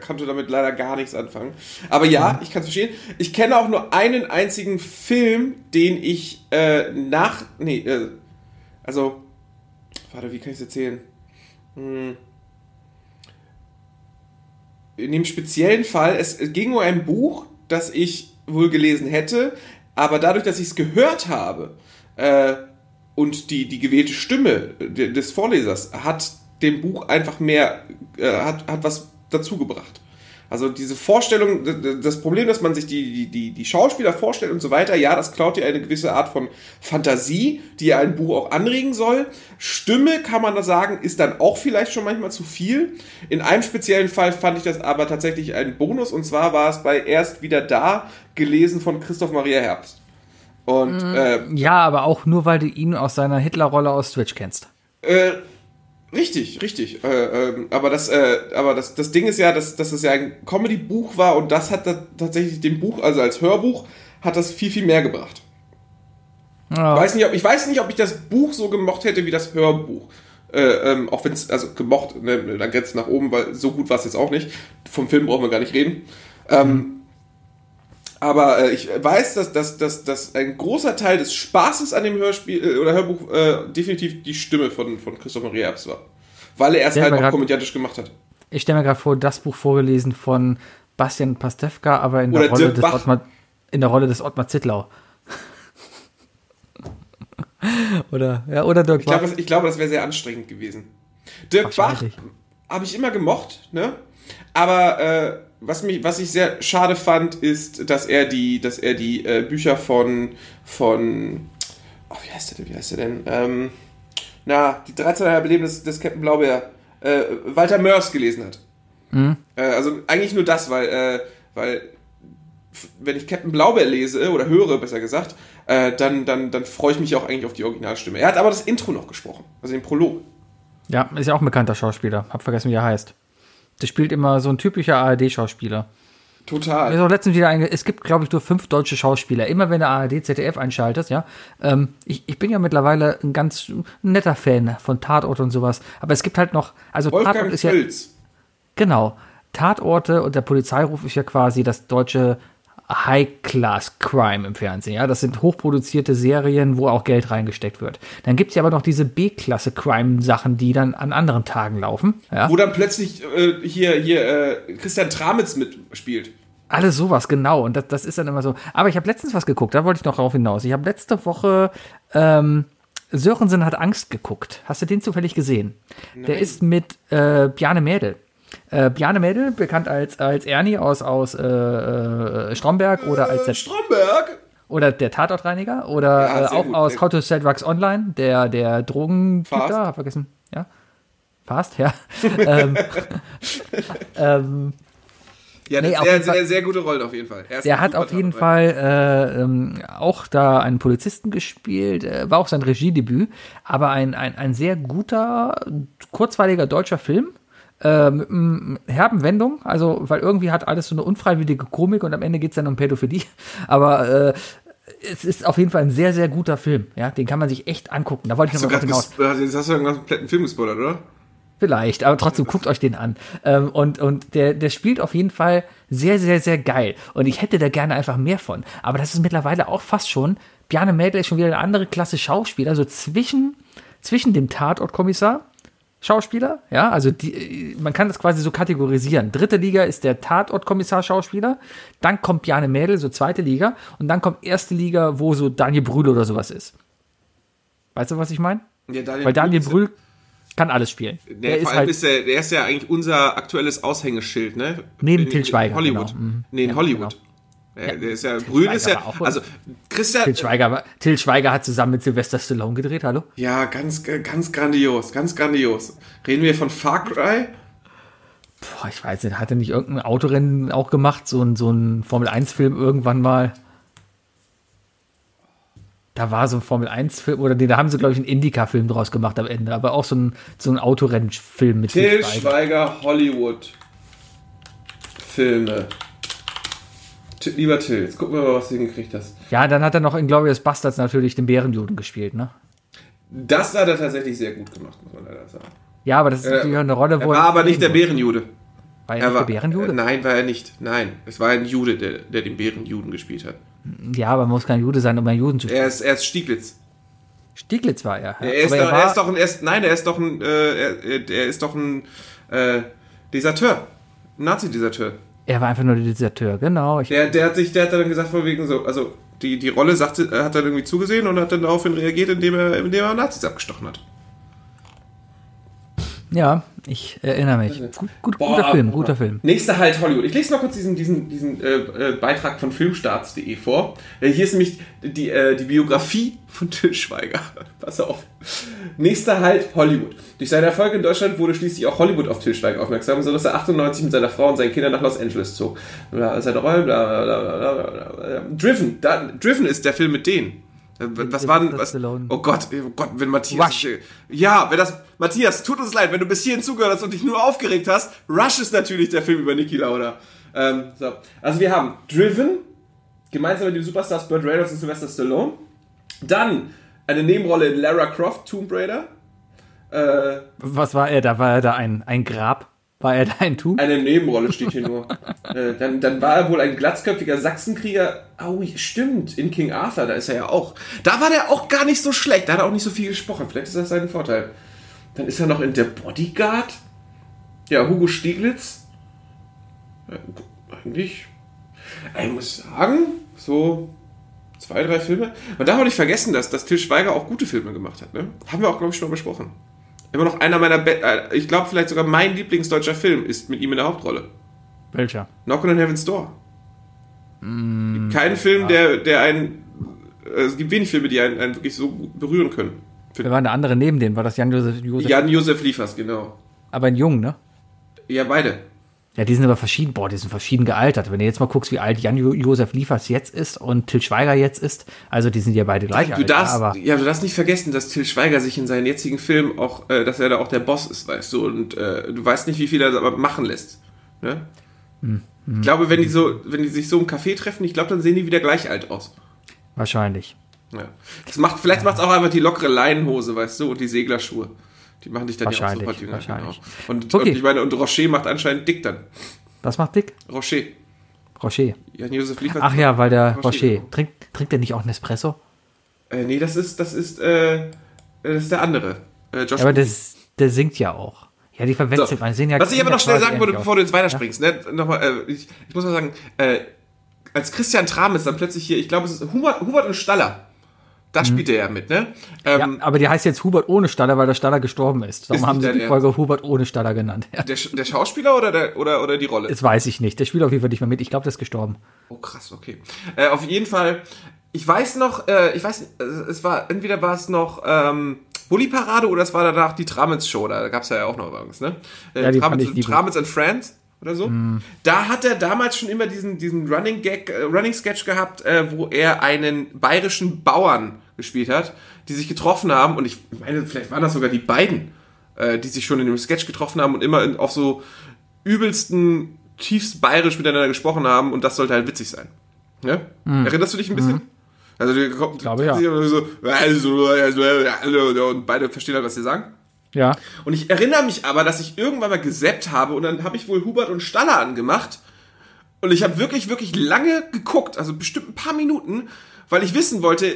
konnte damit leider gar nichts anfangen. Aber ja, ich kann es verstehen. Ich kenne auch nur einen einzigen Film, den ich äh, nach. Nee, äh, also. Warte, wie kann ich es erzählen? Hm. In dem speziellen Fall, es ging um ein Buch, das ich wohl gelesen hätte, aber dadurch, dass ich es gehört habe äh, und die, die gewählte Stimme de- des Vorlesers hat dem Buch einfach mehr, äh, hat, hat was dazugebracht. Also diese Vorstellung, das Problem, dass man sich die, die, die, Schauspieler vorstellt und so weiter, ja, das klaut dir eine gewisse Art von Fantasie, die ja ein Buch auch anregen soll. Stimme, kann man da sagen, ist dann auch vielleicht schon manchmal zu viel. In einem speziellen Fall fand ich das aber tatsächlich ein Bonus und zwar war es bei Erst wieder da, gelesen von Christoph Maria Herbst. Und äh, Ja, aber auch nur, weil du ihn aus seiner Hitlerrolle aus Twitch kennst. Äh, richtig, richtig. Äh, ähm, aber das, äh, aber das, das Ding ist ja, dass, dass es ja ein Comedy-Buch war und das hat da tatsächlich dem Buch, also als Hörbuch, hat das viel, viel mehr gebracht. Ja. Ich weiß nicht, ob, ich weiß nicht, ob ich das Buch so gemocht hätte wie das Hörbuch. Äh, ähm, auch wenn es, also gemocht, ne, dann grenzt nach oben, weil so gut war es jetzt auch nicht. Vom Film brauchen wir gar nicht reden. Ähm, aber äh, ich weiß, dass, dass, dass, dass ein großer Teil des Spaßes an dem Hörspiel äh, oder Hörbuch äh, definitiv die Stimme von, von Christoph Maria Herbst war. Weil er es halt auch grad- komödiantisch gemacht hat. Ich stelle mir gerade vor, das Buch vorgelesen von Bastian Pastewka, aber in der, Rolle des. Ottmar, in der Rolle des Ottmar Zittlau. [LAUGHS] oder, ja, oder Dirk Ich Bach. das, ich glaube, das wäre sehr anstrengend gewesen. Dirk Bach habe ich immer gemocht, ne? Aber äh, was, mich, was ich sehr schade fand, ist, dass er die, dass er die äh, Bücher von, von oh, wie heißt der denn? Wie heißt der denn? Ähm, na, die 13,5 Leben des, des Captain Blaubeer, äh, Walter Mörs gelesen hat. Äh, also eigentlich nur das, weil, äh, weil wenn ich Captain Blaubeer lese oder höre, besser gesagt, äh, dann, dann, dann freue ich mich auch eigentlich auf die Originalstimme. Er hat aber das Intro noch gesprochen, also den Prolog. Ja, ist ja auch ein bekannter Schauspieler. Hab vergessen, wie er heißt. Der spielt immer so ein typischer ARD-Schauspieler. Mir ist Total. auch letztens wieder einge es gibt, glaube ich, nur fünf deutsche Schauspieler. Immer wenn du ARD, ZDF einschaltest, ja. Ähm, ich, ich bin ja mittlerweile ein ganz netter Fan von Tatort und sowas. Aber es gibt halt noch, also Tatort Wolfgang ist ja, Völz. genau. Tatorte und der Polizeiruf ist ja quasi das deutsche High-Class-Crime im Fernsehen. Ja, das sind hochproduzierte Serien, wo auch Geld reingesteckt wird. Dann gibt es ja aber noch diese B-Klasse-Crime-Sachen, die dann an anderen Tagen laufen. Ja. Wo dann plötzlich äh, hier, hier äh, Christian Tramitz mitspielt. Alles sowas, genau. Und das, das ist dann immer so. Aber ich habe letztens was geguckt, da wollte ich noch drauf hinaus. Ich habe letzte Woche ähm, Sörensen hat Angst geguckt. Hast du den zufällig gesehen? Der ist mit äh, Bjarne Mädel. Äh, Bjarne Mädel, bekannt als, als Ernie aus, aus äh, äh, Stromberg oder als der, Stromberg. oder der Tatortreiniger oder Ja, äh, auch gut, aus How to Sell Drugs Online, der, der Drogen da, hab vergessen, ja. Fast, ja. [LAUGHS] ähm, [LAUGHS] ähm, Ja, Nee, sehr, sehr, sehr gute Rollen auf jeden Fall. Er Der hat auf jeden. Fall äh, ähm, auch da einen Polizisten gespielt, äh, war auch sein Regiedebüt, aber ein, ein, ein sehr guter, kurzweiliger deutscher Film. Äh, mit einem herben Wendung, also weil irgendwie hat alles so eine unfreiwillige Komik und am Ende geht es dann um Pädophilie. [LAUGHS] Aber äh, es ist auf jeden Fall ein sehr, sehr guter Film. Ja, den kann man sich echt angucken. Da wollte ich noch mal hinaus. Jetzt hast du einen kompletten Film gespoilert, oder? Vielleicht, aber trotzdem guckt euch den an. Ähm, und und der, der spielt auf jeden Fall sehr, sehr, sehr geil. Und ich hätte da gerne einfach mehr von. Aber das ist mittlerweile auch fast schon. Bjarne Mädel ist schon wieder eine andere Klasse Schauspieler, so zwischen, zwischen dem Tatortkommissar. Schauspieler, ja, also die, man kann das quasi so kategorisieren. Dritte Liga ist der Tatortkommissar-Schauspieler, dann kommt Bjarne Mädel, so zweite Liga, und dann kommt erste Liga, wo so Daniel Brühl oder sowas ist. Weißt du, was ich meine? Ja, Daniel Weil Daniel ist- Brühl kann alles spielen. Der, Der vor ist allem halt ist der, der ist ja eigentlich unser aktuelles Aushängeschild, ne? Neben in, Till Schweiger, Hollywood. genau. Mhm. Nee, in Ja, Hollywood. Ja, der ist ja, grün ist ja, also Christian, Till Schweiger, Till Schweiger hat zusammen mit Sylvester Stallone gedreht, hallo? ja, ganz, ganz grandios, ganz grandios. Reden wir von Far Cry? Boah, ich weiß nicht, hat er nicht irgendein Autorennen auch gemacht, so ein, so ein Formel-1-Film irgendwann mal? Da war so ein Formel-1-Film, oder nee, da haben sie, glaube ich, einen Indica-Film draus gemacht am Ende, aber auch so ein, so ein Autorennenfilm mit Till Til Schweiger. Schweiger Hollywood Filme. T- Lieber Till, jetzt gucken wir mal, was du hingekriegt hast. Ja, dann hat er noch in Glorious Bastards natürlich den Bärenjuden gespielt, ne? Das hat er tatsächlich sehr gut gemacht, muss man leider sagen. Ja, aber das ist Äh, natürlich auch eine Rolle, Er wo war aber nicht der Bärenjude. War er Er war, der Bärenjude? Äh, nein, war er nicht. Nein, es war ein Jude, der, der den Bärenjuden gespielt hat. Ja, aber man muss kein Jude sein, um einen Juden zu spielen. Er ist, er ist Stieglitz. Stieglitz war er. Ja. Er ist, aber doch, er ist doch ein, er ist, nein, er ist doch ein, äh, er, er- er ist doch ein äh, Deserteur. Nazi-Deserteur. Er war einfach nur der Deserteur, genau. Der, der hat sich, der hat dann gesagt, von wegen so, also die, die Rolle sagte, er hat dann irgendwie zugesehen und hat dann daraufhin reagiert, indem er, indem er Nazis abgestochen hat. Ja, ich erinnere mich. Gut, gut, Boah, guter Film, guter Film. Nächster Halt Hollywood. Ich lese mal kurz diesen, diesen, diesen äh, äh, Beitrag von filmstarts.de vor. Äh, hier ist nämlich die, äh, die Biografie von Till Schweiger. [LAUGHS] Pass auf. Nächster Halt Hollywood. Durch seine Erfolge in Deutschland wurde schließlich auch Hollywood auf Till Schweiger aufmerksam, sodass er 98 mit seiner Frau und seinen Kindern nach Los Angeles zog. Seine Rolle, bla, bla, bla, bla, bla, bla. Driven. Da, Driven ist der Film mit denen. Äh, Was war denn, was, oh Gott, oh Gott, wenn Matthias, Rush. ja, wenn das, Matthias, tut uns leid, wenn du bis hierhin zugehört hast und dich nur aufgeregt hast, Rush ist natürlich der Film über Niki Lauda. Ähm, so. Also wir haben Driven, gemeinsam mit dem Superstars Burt Reynolds und Sylvester Stallone. Dann eine Nebenrolle in Lara Croft, Tomb Raider. Äh, Was war er da? War er da ein, ein Grab? War er da ein Tuch? eine Nebenrolle steht hier nur. [LAUGHS] äh, dann, dann war er wohl ein glatzköpfiger Sachsenkrieger. Oh, stimmt, in King Arthur, da ist er ja auch. Da war der auch gar nicht so schlecht, da hat er auch nicht so viel gesprochen. Vielleicht ist das sein Vorteil. Dann ist er noch in Der Bodyguard. Ja, Hugo Stieglitz. Ja, eigentlich. Ich muss sagen, so zwei, drei Filme. Man darf auch nicht vergessen, dass, dass Till Schweiger auch gute Filme gemacht hat. Ne? Haben wir auch, glaube ich, schon mal besprochen. Immer noch einer meiner, Be äh, ich glaube vielleicht sogar mein Lieblingsdeutscher Film ist mit ihm in der Hauptrolle. Welcher? Knock on Heaven's Door. Kein Film, der, der einen, äh, es gibt wenig Filme, die einen, einen wirklich so berühren können. Wer war der andere neben dem? War das Jan-Josef Josef? Jan-Josef Liefers, genau. Aber ein Jung, ne? Ja, beide. Ja, die sind aber verschieden. Boah, die sind verschieden gealtert. Wenn du jetzt mal guckst, wie alt Jan-Josef Liefers jetzt ist und Till Schweiger jetzt ist, also die sind ja beide gleich Du alt. darfst, aber ja, du darfst nicht vergessen, dass Till Schweiger sich in seinen jetzigen Filmen auch, äh, dass er da auch der Boss ist, weißt du, und äh, du weißt nicht, wie viel er aber machen lässt. Ne? Hm, Ich glaube, wenn die so, wenn die sich so im Café treffen, ich glaube, dann sehen die wieder gleich alt aus. wahrscheinlich. Ja. Das macht, vielleicht macht es auch einfach die lockere Leinenhose, weißt du, und die Seglerschuhe. Die machen dich dann ja auch sofort jünger. Genau. Und, Okay. und ich meine, und Rocher macht anscheinend dick dann. Was macht Dick? Rocher. Rocher. Jan-Josef liefert. Ach ja, weil der Rocher. Rocher. Trinkt, trinkt er nicht auch Nespresso? Äh, nee, das ist, das ist, äh, das ist der andere. Äh, Josh Ja, aber das, der singt ja auch. Ja, die verwechselt man. Sehen ja Was ich aber noch schnell sagen würde, bevor du jetzt weiterspringst, ne? Nochmal, äh, ich, ich muss mal sagen, äh, als Christian Trames dann plötzlich hier, ich glaube, es ist Hubert, Hubert und Staller. Da spielt er ja mit, ne? Ähm, Ja, aber die heißt jetzt Hubert ohne Staller, weil der Staller gestorben ist. Darum Ist haben sie die Folge Hubert ohne Staller genannt. Ja. [LAUGHS] der, der Schauspieler oder, der, oder, oder die Rolle? Das weiß ich nicht. Der spielt auf jeden Fall nicht mehr mit. Ich glaube, der ist gestorben. Oh, krass, okay. Äh, auf jeden Fall, ich weiß noch, äh, ich weiß, äh, es war, entweder war es noch ähm, Bully Parade oder es war danach die Tramitz Show, da gab es ja auch noch irgendwas, ne? Äh, Ja, die Tramitz, ich. Tramitz and Friends oder so. Da hat er damals schon immer diesen, diesen Running Gag, äh, Running Sketch gehabt, äh, wo er einen bayerischen Bauern gespielt hat, die sich getroffen haben und ich meine, vielleicht waren das sogar die beiden, äh, die sich schon in dem Sketch getroffen haben und immer in, auf so übelsten, tiefst bayerisch miteinander gesprochen haben und das sollte halt witzig sein. Ne? Erinnerst du dich ein bisschen? Also, die kommt, Mhm. glaube, ja. so, also, also, also, und beide verstehen halt, was sie sagen. Ja. Und ich erinnere mich aber, dass ich irgendwann mal gesäppt habe und dann habe ich wohl Hubert und Staller angemacht. Und ich habe wirklich, wirklich lange geguckt, also bestimmt ein paar Minuten, weil ich wissen wollte,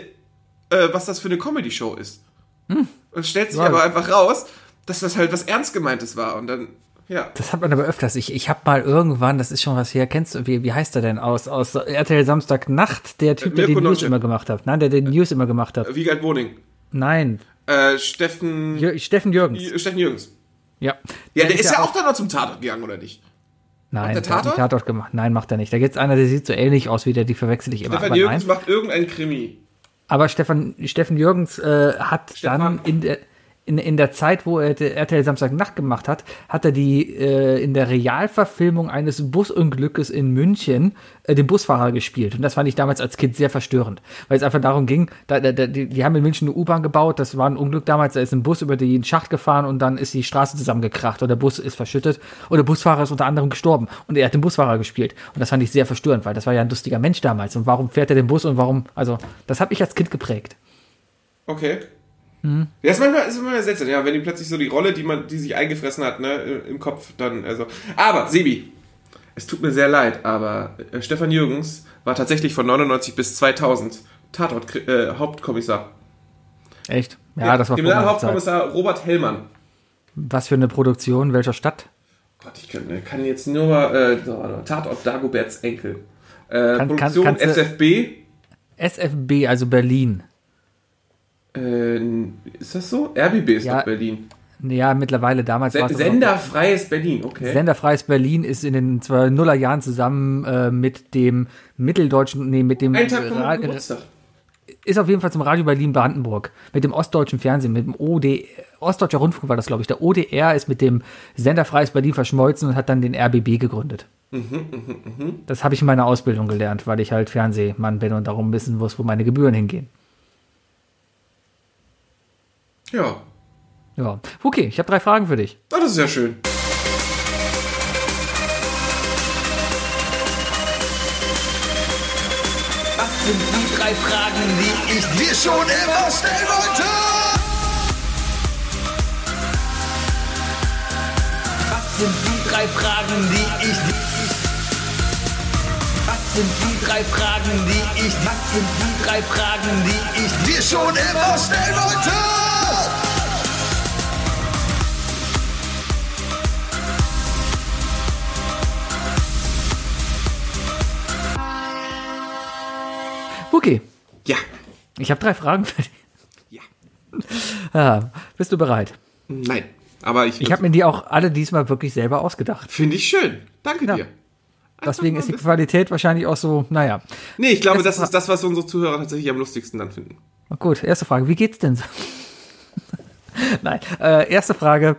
äh, was das für eine Comedy-Show ist. Und es stellt sich Ja. aber einfach raus, dass das halt was Ernst gemeintes war. Und dann, ja. Das hat man aber öfters. Ich, ich habe mal irgendwann, das ist schon was her, kennst du, wie, wie heißt er denn aus, aus RTL Samstagnacht, der Typ, der Mirko die News immer gemacht hat. Nein, der den News immer gemacht hat. Wiegald Wohning. Nein, Äh, Steffen, Jür Steffen Jürgens. Steffen Jürgens. Ja. Ja, der, ist ja auch dann noch zum Tatort gegangen, oder nicht? Nein, der der Tatort? Tatort gemacht. Nein, macht er nicht. Da gibt es einer, der sieht so ähnlich aus wie der, die verwechsel ich immer. Stefan Jürgens nein. macht irgendein Krimi. Aber Stefan, Steffen Jürgens äh, hat Stefan. dann in der, in, in der Zeit, wo er RTL Samstagnacht gemacht hat, hat er die äh, in der Realverfilmung eines Busunglückes in München äh, den Busfahrer gespielt. Und das fand ich damals als Kind sehr verstörend, weil es einfach darum ging, da, da, die, die haben in München eine U-Bahn gebaut, das war ein Unglück damals, da ist ein Bus über den Schacht gefahren und dann ist die Straße zusammengekracht und der Bus ist verschüttet und der Busfahrer ist unter anderem gestorben und er hat den Busfahrer gespielt. Und das fand ich sehr verstörend, weil das war ja ein lustiger Mensch damals. Und warum fährt er den Bus und warum, also das habe ich als Kind geprägt. Okay. Hm. Ja, ist manchmal, ist manchmal seltsam, ja, wenn die plötzlich so die Rolle, die man, die sich eingefressen hat, ne, im Kopf dann, also. Aber, Sebi, es tut mir sehr leid, aber äh, Stefan Jürgens war tatsächlich von 99 bis 2000 Tatort, äh, Hauptkommissar. Echt? Ja, das war. Kriminalhauptkommissar Robert Hellmann. Was für eine Produktion, welcher Stadt? Gott, ich kann, äh, kann jetzt nur mal, äh, mal, Tatort Dagoberts Enkel. Äh, Kann- kann- Produktion kannst du- SFB. SFB, also Berlin. Äh, ist das so? RBB ist Ja, doch Berlin. Ja, mittlerweile damals war Se es Senderfreies Berlin, okay. Senderfreies Berlin ist in den zwei Nullerjahren zusammen äh, mit dem mitteldeutschen, nee, mit dem Ein Tag Ra- Geburtstag. ist auf jeden Fall zum Radio Berlin Brandenburg mit dem ostdeutschen Fernsehen, mit dem OD, Ostdeutscher Rundfunk war das, glaube ich. Der ODR ist mit dem Senderfreies Berlin verschmolzen und hat dann den RBB gegründet. Das habe ich in meiner Ausbildung gelernt, weil ich halt Fernsehmann bin und darum wissen muss, wo meine Gebühren hingehen. Ja. Ja, okay, ich habe drei Fragen für dich. Oh, das ist ja schön. Was sind die drei Fragen, die ich dir schon immer stellen wollte? Was sind die drei Fragen, die ich dir... Was sind die drei Fragen, die ich... Was sind die drei Fragen, die ich dir schon immer stellen wollte? Okay, Ja. ich habe drei Fragen für dich. Ja. [LAUGHS] Ah, bist du bereit? Nein. Aber ich, Ich habe mir die auch alle diesmal wirklich selber ausgedacht. Finde ich schön. Danke Ja. dir. Deswegen ist die Qualität wahrscheinlich auch so, naja. Nee, ich glaube, Erste das Fra- ist das, was unsere Zuhörer tatsächlich am lustigsten dann finden. Gut, erste Frage. Wie geht's denn so? [LAUGHS] Nein, äh, erste Frage.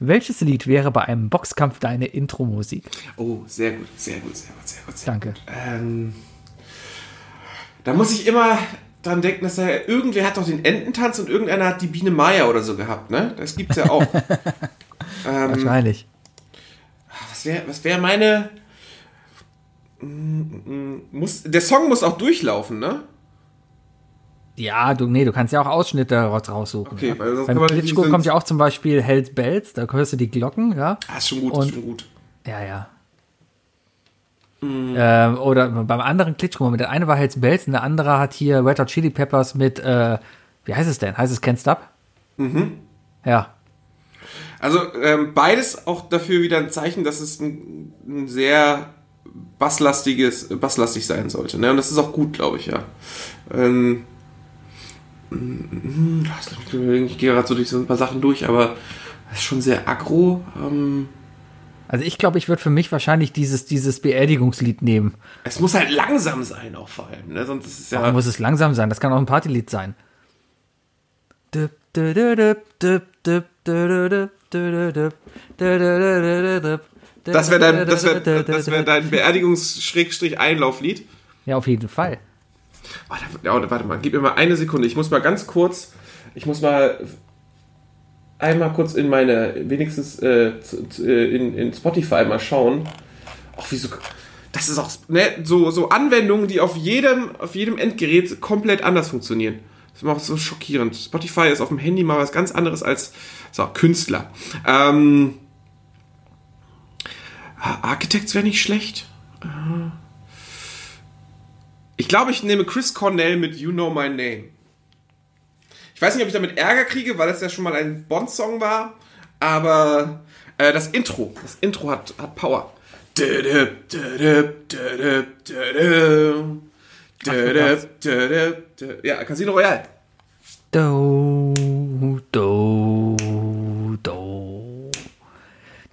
Welches Lied wäre bei einem Boxkampf deine Intro-Musik? Oh, sehr gut, sehr gut, sehr gut, sehr gut. Sehr Danke. gut. Ähm, da muss ich immer dran denken, dass da irgendwer hat doch den Ententanz und irgendeiner hat die Biene Maya oder so gehabt, ne? Das gibt's ja auch. [LAUGHS] ähm, Wahrscheinlich. was wäre was wär meine. Muss, der Song muss auch durchlaufen, ne? Ja, du, nee, du kannst ja auch Ausschnitte raussuchen. Okay, ja. weil sonst Beim kann Klitschko kommt ja auch zum Beispiel Hells Bells, da hörst du die Glocken, ja. Ah, ist schon gut, Und- ist schon gut. Ja, ja. Ähm, oder beim anderen Klitschko, mit der eine war Hells Bells und der andere hat hier Red Hot Chili Peppers mit, äh, wie heißt es denn? Heißt es Can't Stop? Mhm. Ja. Also ähm, beides auch dafür wieder ein Zeichen, dass es ein, ein sehr basslastiges, basslastig sein sollte. Ne? Und das ist auch gut, glaube ich, ja. Ähm, mm, ich gehe gerade so durch so ein paar Sachen durch, aber das ist schon sehr aggro. Ähm, Also ich glaube, ich würde für mich wahrscheinlich dieses, dieses Beerdigungslied nehmen. es muss halt langsam sein, auch vor allem. Ne? Sonst ist es ja. Warum muss es langsam sein? Das kann auch ein Partylied sein. Das wäre dein, das wär, das wär dein Beerdigungs-Einlauflied. Ja, auf jeden Fall. Ja, warte mal, gib mir mal eine Sekunde. Ich muss mal ganz kurz, ich muss mal einmal kurz in meine, wenigstens äh, äh, in, in Spotify mal schauen. Ach, wieso? Das ist auch ne, so, so Anwendungen, die auf jedem, auf jedem Endgerät komplett anders funktionieren. Das ist auch so schockierend. Spotify ist auf dem Handy mal was ganz anderes als so, Künstler. Ähm, Architects wäre nicht schlecht. Ich glaube, ich nehme Chris Cornell mit You Know My Name. Ich weiß nicht, ob ich damit Ärger kriege, weil das ja schon mal ein Bond-Song war, aber äh, das Intro, das Intro hat, hat Power. Ja, Casino Royale. Do, do, do. Du, du, du, du.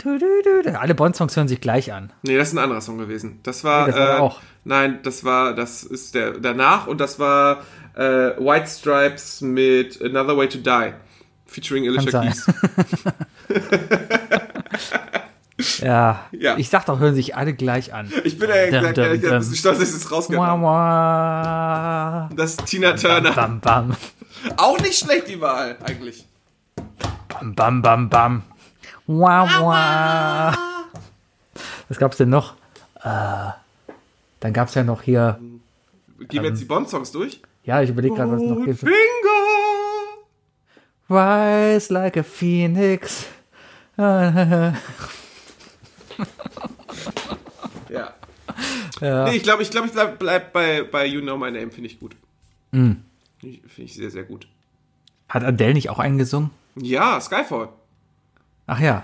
Alle Bond-Songs hören sich gleich an. Nee, das ist ein anderer Song gewesen. Das war, Nee, das war äh, auch. Nein, das war, das ist der danach und das war äh, White Stripes mit Another Way to Die. Featuring Alicia. Keys. [LAUGHS] [LAUGHS] Ja. Ja. Ich sag doch, hören sich alle gleich an. Ich bin dum, ehrlich gesagt ein bisschen stolz, dass ich es rausgehört Wah, habe. Das ist Tina Turner. Bam, bam. Auch nicht schlecht, die Wahl, eigentlich. Bam, bam, bam, bam. Wah, wah. Was gab's denn noch? Äh, dann gab's ja noch hier. Gehen wir jetzt die Bond-Songs durch? Ja, ich überlege gerade, was es noch gibt. Finger! Rise like a phoenix. ja. [LAUGHS] Ja. Ja. Nee, ich glaube, ich, glaub, ich bleib, bleib bei, bei You Know My Name, finde ich gut. Mm. Finde ich sehr, sehr gut. Hat Adele nicht auch einen gesungen? Ja, Skyfall. Ach ja.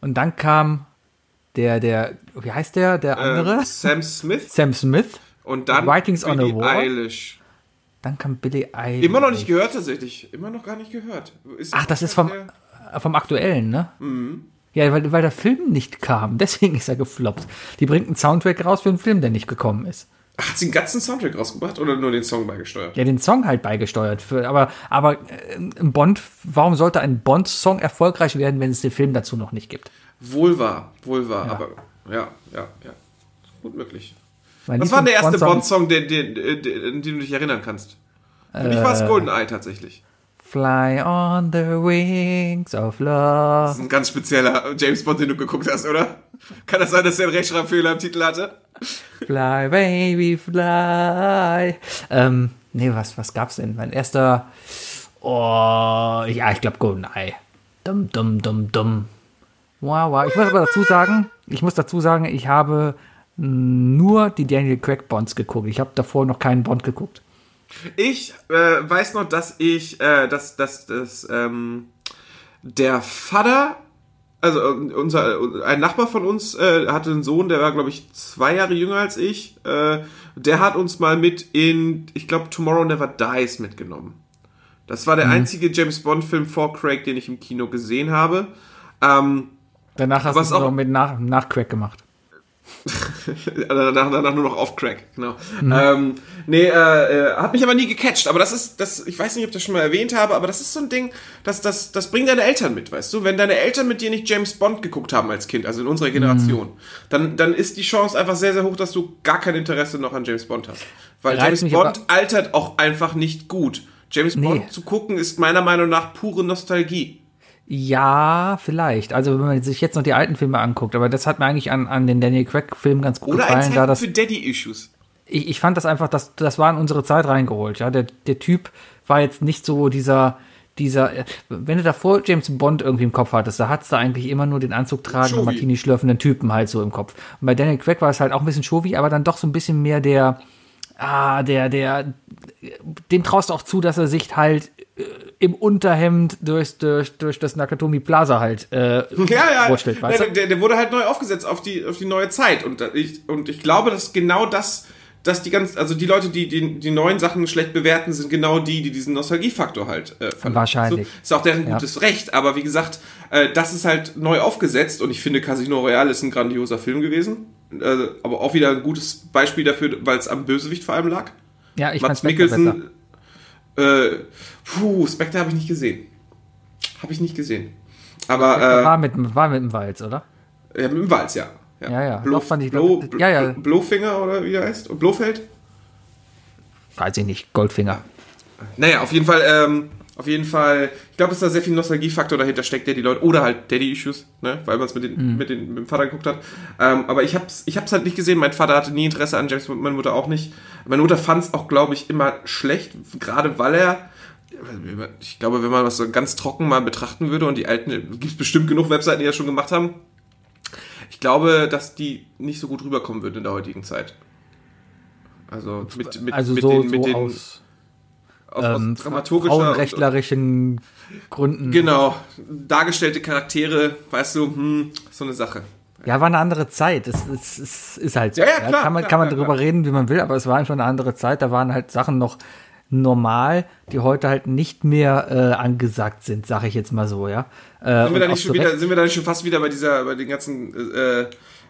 Und dann kam der, der, wie heißt der, der andere? Äh, Sam Smith Sam Smith. und dann Writings on a Billie Wall. Eilish. Dann kam Billy Eilish. Immer noch nicht gehört tatsächlich. Immer noch gar nicht gehört. Ist Ach, das ist vom, der- äh, vom aktuellen, ne? Mhm. Ja, weil, weil der Film nicht kam. [LAUGHS] Deswegen ist er gefloppt. Die bringt einen Soundtrack raus für einen Film, der nicht gekommen ist. Hat sie einen ganzen Soundtrack rausgebracht oder nur den Song beigesteuert? Ja, den Song halt beigesteuert. Für, aber aber äh, ein Bond, warum sollte ein Bond-Song erfolgreich werden, wenn es den Film dazu noch nicht gibt? Wohl wahr, wohl wahr, aber ja, ja, ja. Gut möglich. Mein Was war der erste Bond-Song, den, den, den, den du dich erinnern kannst? Für mich war es GoldenEye tatsächlich. Fly on the wings of Das love. ist ein ganz spezieller James Bond, den du geguckt hast, oder? Kann das sein, dass er einen Rechtschreibfehler im Titel hatte? Fly, baby, fly. Ähm, nee, was, was gab's denn? Mein erster, oh, ja, ich glaube GoldenEye. Dum, dum, dum, dum. Wow, wow. Ich muss aber dazu sagen, ich muss dazu sagen, ich habe nur die Daniel Craig Bonds geguckt. Ich habe davor noch keinen Bond geguckt. Ich äh, weiß noch, dass ich, äh, dass, dass, dass ähm, der Vater, also äh, unser, äh, ein Nachbar von uns äh, hatte einen Sohn, der war, glaube ich, zwei Jahre jünger als ich. Äh, der hat uns mal mit in, ich glaube, Tomorrow Never Dies mitgenommen. Das war der einzige James Bond-Film vor Craig, den ich im Kino gesehen habe. Ähm, Danach hast du es auch- noch mit nach, nach Craig gemacht. Danach, danach nur noch auf Crack, genau. Ähm, nee, äh, äh, hat mich aber nie gecatcht. Aber das ist, das, ich weiß nicht, ob ich das schon mal erwähnt habe, aber das ist so ein Ding, das, das, das bringen deine Eltern mit, weißt du? Wenn deine Eltern mit dir nicht James Bond geguckt haben als Kind, also in unserer Generation, dann, dann ist die Chance einfach sehr, sehr hoch, dass du gar kein Interesse noch an James Bond hast. Weil Reizt James Bond altert auch einfach nicht gut. James Nee. Bond zu gucken ist meiner Meinung nach pure Nostalgie. Ja, vielleicht. Also wenn man sich jetzt noch die alten Filme anguckt, aber das hat mir eigentlich an, an den Daniel Craig-Filmen ganz gut Oder gefallen, Zeichen das für Daddy-Issues. ich, ich fand das einfach, das, das war in unsere Zeit reingeholt. Ja, der, der Typ war jetzt nicht so dieser, dieser, äh, wenn du davor James Bond irgendwie im Kopf hattest, da hattest du eigentlich immer nur den Anzug tragenden. Martini schlürfenden Typen halt so im Kopf. Und bei Daniel Craig war es halt auch ein bisschen Chauvi, aber dann doch so ein bisschen mehr der, ah, der, der, dem traust du auch zu, dass er sich halt im Unterhemd durch, durch, durch das Nakatomi Plaza halt äh, [LAUGHS] Ja, ja. der, der, der wurde halt neu aufgesetzt auf die, auf die neue Zeit. Und da- ich, und ich glaube, dass genau das, dass die ganz, also die Leute, die, die die neuen Sachen schlecht bewerten, sind genau die, die diesen Nostalgiefaktor halt äh, verlangen. Wahrscheinlich. So, ist auch deren Ja. gutes Recht. Aber wie gesagt, äh, das ist halt neu aufgesetzt und ich finde Casino Royale ist ein grandioser Film gewesen. Äh, aber auch wieder ein gutes Beispiel dafür, weil es am Bösewicht vor allem lag. Ja, ich Mats. Mikkelsen. Äh, puh, Spectre habe ich nicht gesehen. Habe ich nicht gesehen. Aber äh, war mit, war mit dem Walz, oder? ja, mit dem Walz, ja. Ja, ja. Blo, Doch, fand ich- Blo, ja, ja. Blofinger oder wie der heißt? Blofeld? Weiß ich nicht, Goldfinger. Naja, auf jeden Fall, ähm, auf jeden Fall, ich glaube, dass da sehr viel Nostalgiefaktor dahinter steckt, der die Leute, oder halt Daddy-Issues, ne, weil man es mit, den, mit, den, mit dem Vater geguckt hat. Ähm, aber ich hab's, ich hab's halt nicht gesehen. Mein Vater hatte nie Interesse an James Bond, meine Mutter auch nicht. Meine Mutter fand es auch, glaube ich, immer schlecht, gerade weil er, ich glaube, wenn man das so ganz trocken mal betrachten würde und die alten, gibt es bestimmt genug Webseiten, die das schon gemacht haben. Ich glaube, dass die nicht so gut rüberkommen würden in der heutigen Zeit. Also mit, mit, Also mit so, den, mit so den aus, ähm, und, frauenrechtlerischen Gründen. Genau, dargestellte Charaktere, weißt du, hm, so eine Sache. Ja, war eine andere Zeit. Es, es, es ist halt so. Ja, ja, klar, kann man, klar, kann man darüber klar. reden, wie man will, aber es war einfach eine andere Zeit. Da waren halt Sachen noch normal, die heute halt nicht mehr äh, angesagt sind, sage ich jetzt mal so, ja. Äh, Sind wir, da nicht schon wieder, sind wir da nicht schon fast wieder bei dieser, bei den ganzen äh,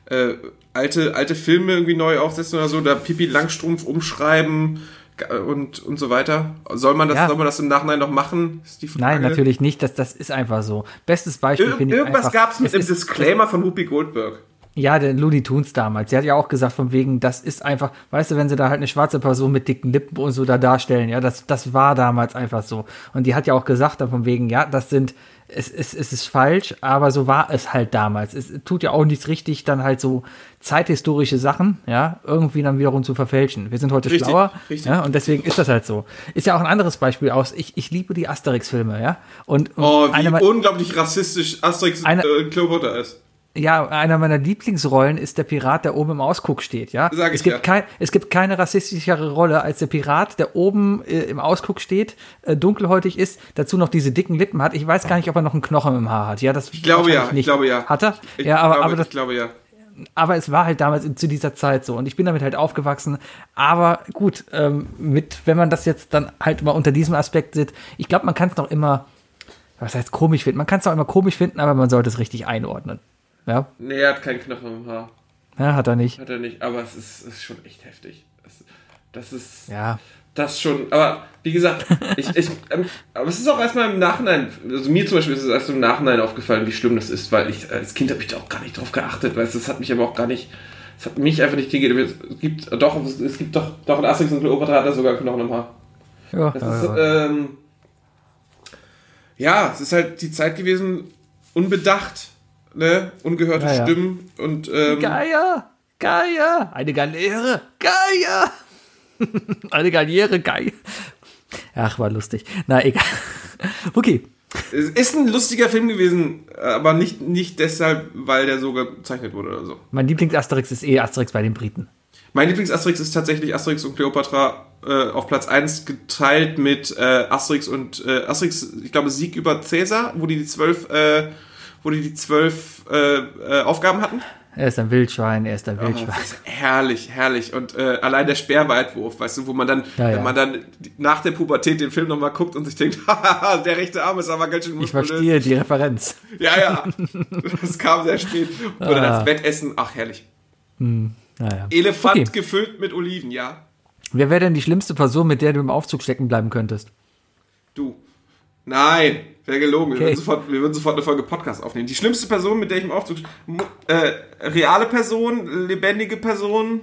äh, alte, alte Filme irgendwie neu aufsetzen oder so, da Pipi Langstrumpf umschreiben und, und so weiter? Soll man das, Ja. soll man das im Nachhinein noch machen? Ist die Frage. Nein, natürlich nicht, das, das ist einfach so. Bestes Beispiel Ir finde ich irgendwas gab es mit dem Disclaimer von Whoopi Goldberg. Ja, der Looney Tunes damals. Sie hat ja auch gesagt, von wegen, das ist einfach, weißt du, wenn sie da halt eine schwarze Person mit dicken Lippen und so da darstellen, ja, das, das war damals einfach so. Und die hat ja auch gesagt, dann von wegen, ja, das sind, es, es, es ist falsch, aber so war es halt damals. Es tut ja auch nichts richtig, dann halt so zeithistorische Sachen, ja, irgendwie dann wiederum zu verfälschen. Wir sind heute Richtig, schlauer, richtig. ja, und deswegen ist das halt so. Ist ja auch ein anderes Beispiel aus. Ich, ich liebe die Asterix-Filme, ja. Und, und Oh, wie unglaublich rassistisch Asterix Eine- äh, Kleopatra ist. Ja, einer meiner Lieblingsrollen ist der Pirat, der oben im Ausguck steht, ja. Sag ich es, gibt ja. kein, es gibt keine rassistischere Rolle als der Pirat, der oben äh, im Ausguck steht, äh, dunkelhäutig ist, dazu noch diese dicken Lippen hat. Ich weiß gar nicht, ob er noch einen Knochen im Haar hat. Ja, das Ich glaube ja, wahrscheinlich ich nicht. glaube ja. Hat er? Ich ja, aber, glaube, aber, das, ich glaube ja. aber es war halt damals zu dieser Zeit so und ich bin damit halt aufgewachsen. Aber gut, ähm, mit, wenn man das jetzt dann halt mal unter diesem Aspekt sieht, ich glaube, man kann es noch immer, was heißt komisch finden? Man kann es noch immer komisch finden, aber man sollte es richtig einordnen. Ja, Nee, er hat keinen Knochen im Haar. ja hat er nicht. Hat er nicht, aber es ist, es ist schon echt heftig. Das, ist. Ja. Das schon, aber wie gesagt, ich, ich, ähm, aber es ist auch erstmal im Nachhinein, also mir zum Beispiel ist es erst im Nachhinein aufgefallen, wie schlimm das ist, weil ich als Kind habe ich da auch gar nicht drauf geachtet, weil das hat mich aber auch gar nicht, es hat mich einfach nicht gegeben. Es gibt doch, es gibt doch, doch in Asterix und Kleopatra hat er sogar Knochen im Haar. Ja, Das ist, ja. ähm, ja, es ist halt die Zeit gewesen, unbedacht, ne, ungehörte Ja, ja. Stimmen und ähm, Geier, Geier, eine Galeere, Geier, [LAUGHS] eine Galeere, Geier. Ach, war lustig. Na, egal. [LAUGHS] Okay, Es ist ein lustiger Film gewesen, aber nicht, nicht deshalb, weil der so gezeichnet wurde oder so. mein Lieblings-Asterix ist eh Asterix bei den Briten. Mein Lieblings-Asterix ist tatsächlich Asterix und Cleopatra äh, auf Platz 1 geteilt mit äh, Asterix und äh, Asterix, ich glaube, Sieg über Cäsar, wo die die zwölf, äh, wo die die zwölf äh, äh, Aufgaben hatten. Er ist ein Wildschwein, er ist ein Oh, Wildschwein. das ist herrlich, herrlich. Und äh, allein der Speerweitwurf, weißt du, wo man dann, Ja, ja. wenn man dann nach der Pubertät den Film nochmal guckt und sich denkt, [LAUGHS] der rechte Arm ist aber ganz schön Ich muskulös. verstehe die Referenz. Ja, ja. [LAUGHS] Das kam sehr spät. Oder Ah. das Wettessen, ach herrlich. Naja. Elefant Okay. gefüllt mit Oliven, ja. Wer wäre denn die schlimmste Person, mit der du im Aufzug stecken bleiben könntest? Du. Nein, wäre gelogen. Wir, Okay. würden sofort, wir würden sofort eine Folge Podcast aufnehmen. Die schlimmste Person, mit der ich im Aufzug. Äh, reale Person, lebendige Person.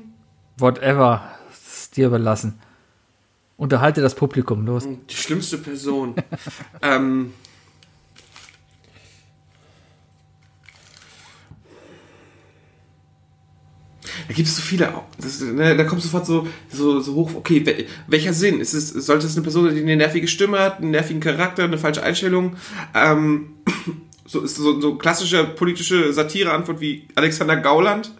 Whatever. Das ist dir überlassen. Unterhalte das Publikum, los. Die schlimmste Person. [LAUGHS] ähm. Da gibt es so viele. Das, ne, da kommt sofort so, so, so hoch. Okay, wel, welcher Sinn? Ist es, sollte es eine Person sein, die eine nervige Stimme hat, einen nervigen Charakter, eine falsche Einstellung? Ähm, [CLEARS THROAT] so ist so, so klassische politische Satire-Antwort wie Alexander Gauland.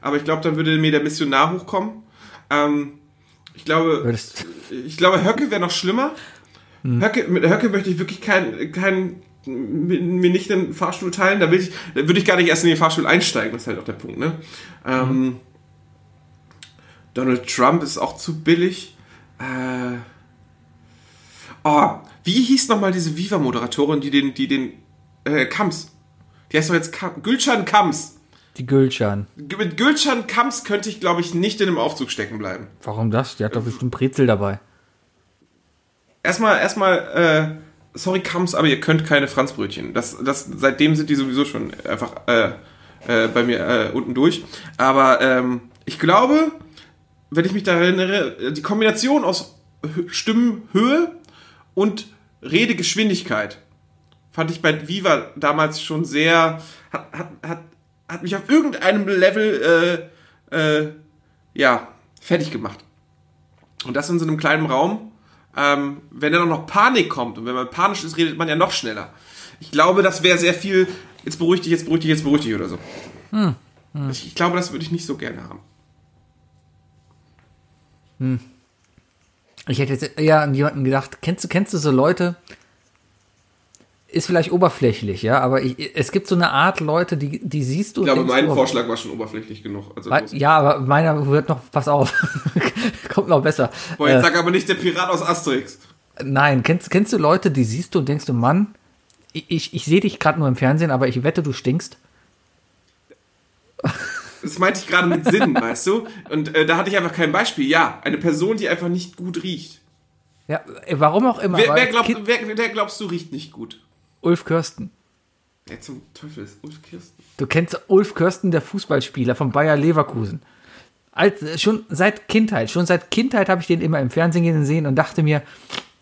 Aber ich glaube, dann würde mir der Missionar hochkommen. Ähm, ich glaube, Würdest, ich glaube, Höcke wäre noch schlimmer. Höcke, mit Höcke möchte ich wirklich keinen kein, mir nicht den Fahrstuhl teilen. Da, will ich, da würde ich gar nicht erst in den Fahrstuhl einsteigen. Das ist halt auch der Punkt. Ne? Ähm, Donald Trump ist auch zu billig. Äh, oh, wie hieß nochmal diese Viva-Moderatorin, die den, die den äh, Kams? Die heißt doch jetzt Kam, Gülcan Kams. die Gülcan. Mit Gülcan Kams könnte ich, glaube ich, nicht in einem Aufzug stecken bleiben. Warum das? Die hat doch bestimmt Brezel dabei. Erstmal, erstmal, äh, sorry Kams, aber ihr könnt keine Franzbrötchen. Das, das, seitdem sind die sowieso schon einfach äh, äh, bei mir äh, unten durch. Aber ähm, ich glaube, wenn ich mich da erinnere, die Kombination aus Hö- Stimmenhöhe und Redegeschwindigkeit fand ich bei Viva damals schon sehr, hat, hat, hat, hat mich auf irgendeinem Level, äh, äh, ja, fertig gemacht. Und das in so einem kleinen Raum. Ähm, wenn dann auch noch Panik kommt und wenn man panisch ist, redet man ja noch schneller. Ich glaube, das wäre sehr viel, jetzt beruhig dich, jetzt beruhig dich, jetzt beruhig dich oder so. Ich, ich glaube, das würde ich nicht so gerne haben. Ich hätte jetzt eher an jemanden gedacht, kennst du, kennst du so Leute? Ist vielleicht oberflächlich, ja, aber ich, es gibt so eine Art Leute, die, die siehst du. Ich glaube, mein du, Vorschlag war schon oberflächlich genug. Also los. Ja, aber meiner wird noch, pass auf, [LAUGHS] kommt noch besser. Boah, jetzt Äh, sag aber nicht der Pirat aus Asterix. nein, kennst, kennst du Leute, die siehst du und denkst du, Mann, ich, ich, ich sehe dich gerade nur im Fernsehen, aber ich wette, du stinkst. Das meinte ich gerade mit Sinn, [LAUGHS] weißt du? Und äh, da hatte ich einfach kein Beispiel. Ja, eine Person, die einfach nicht gut riecht. Ja, warum auch immer. Wer, wer, Kind- wer, wer glaubst du riecht nicht gut? Ulf Kirsten. Wer zum Teufel ist Ulf Kirsten? Du kennst Ulf Kirsten, der Fußballspieler von Bayer Leverkusen. Als, schon seit Kindheit, schon seit Kindheit habe ich den immer im Fernsehen gesehen und dachte mir,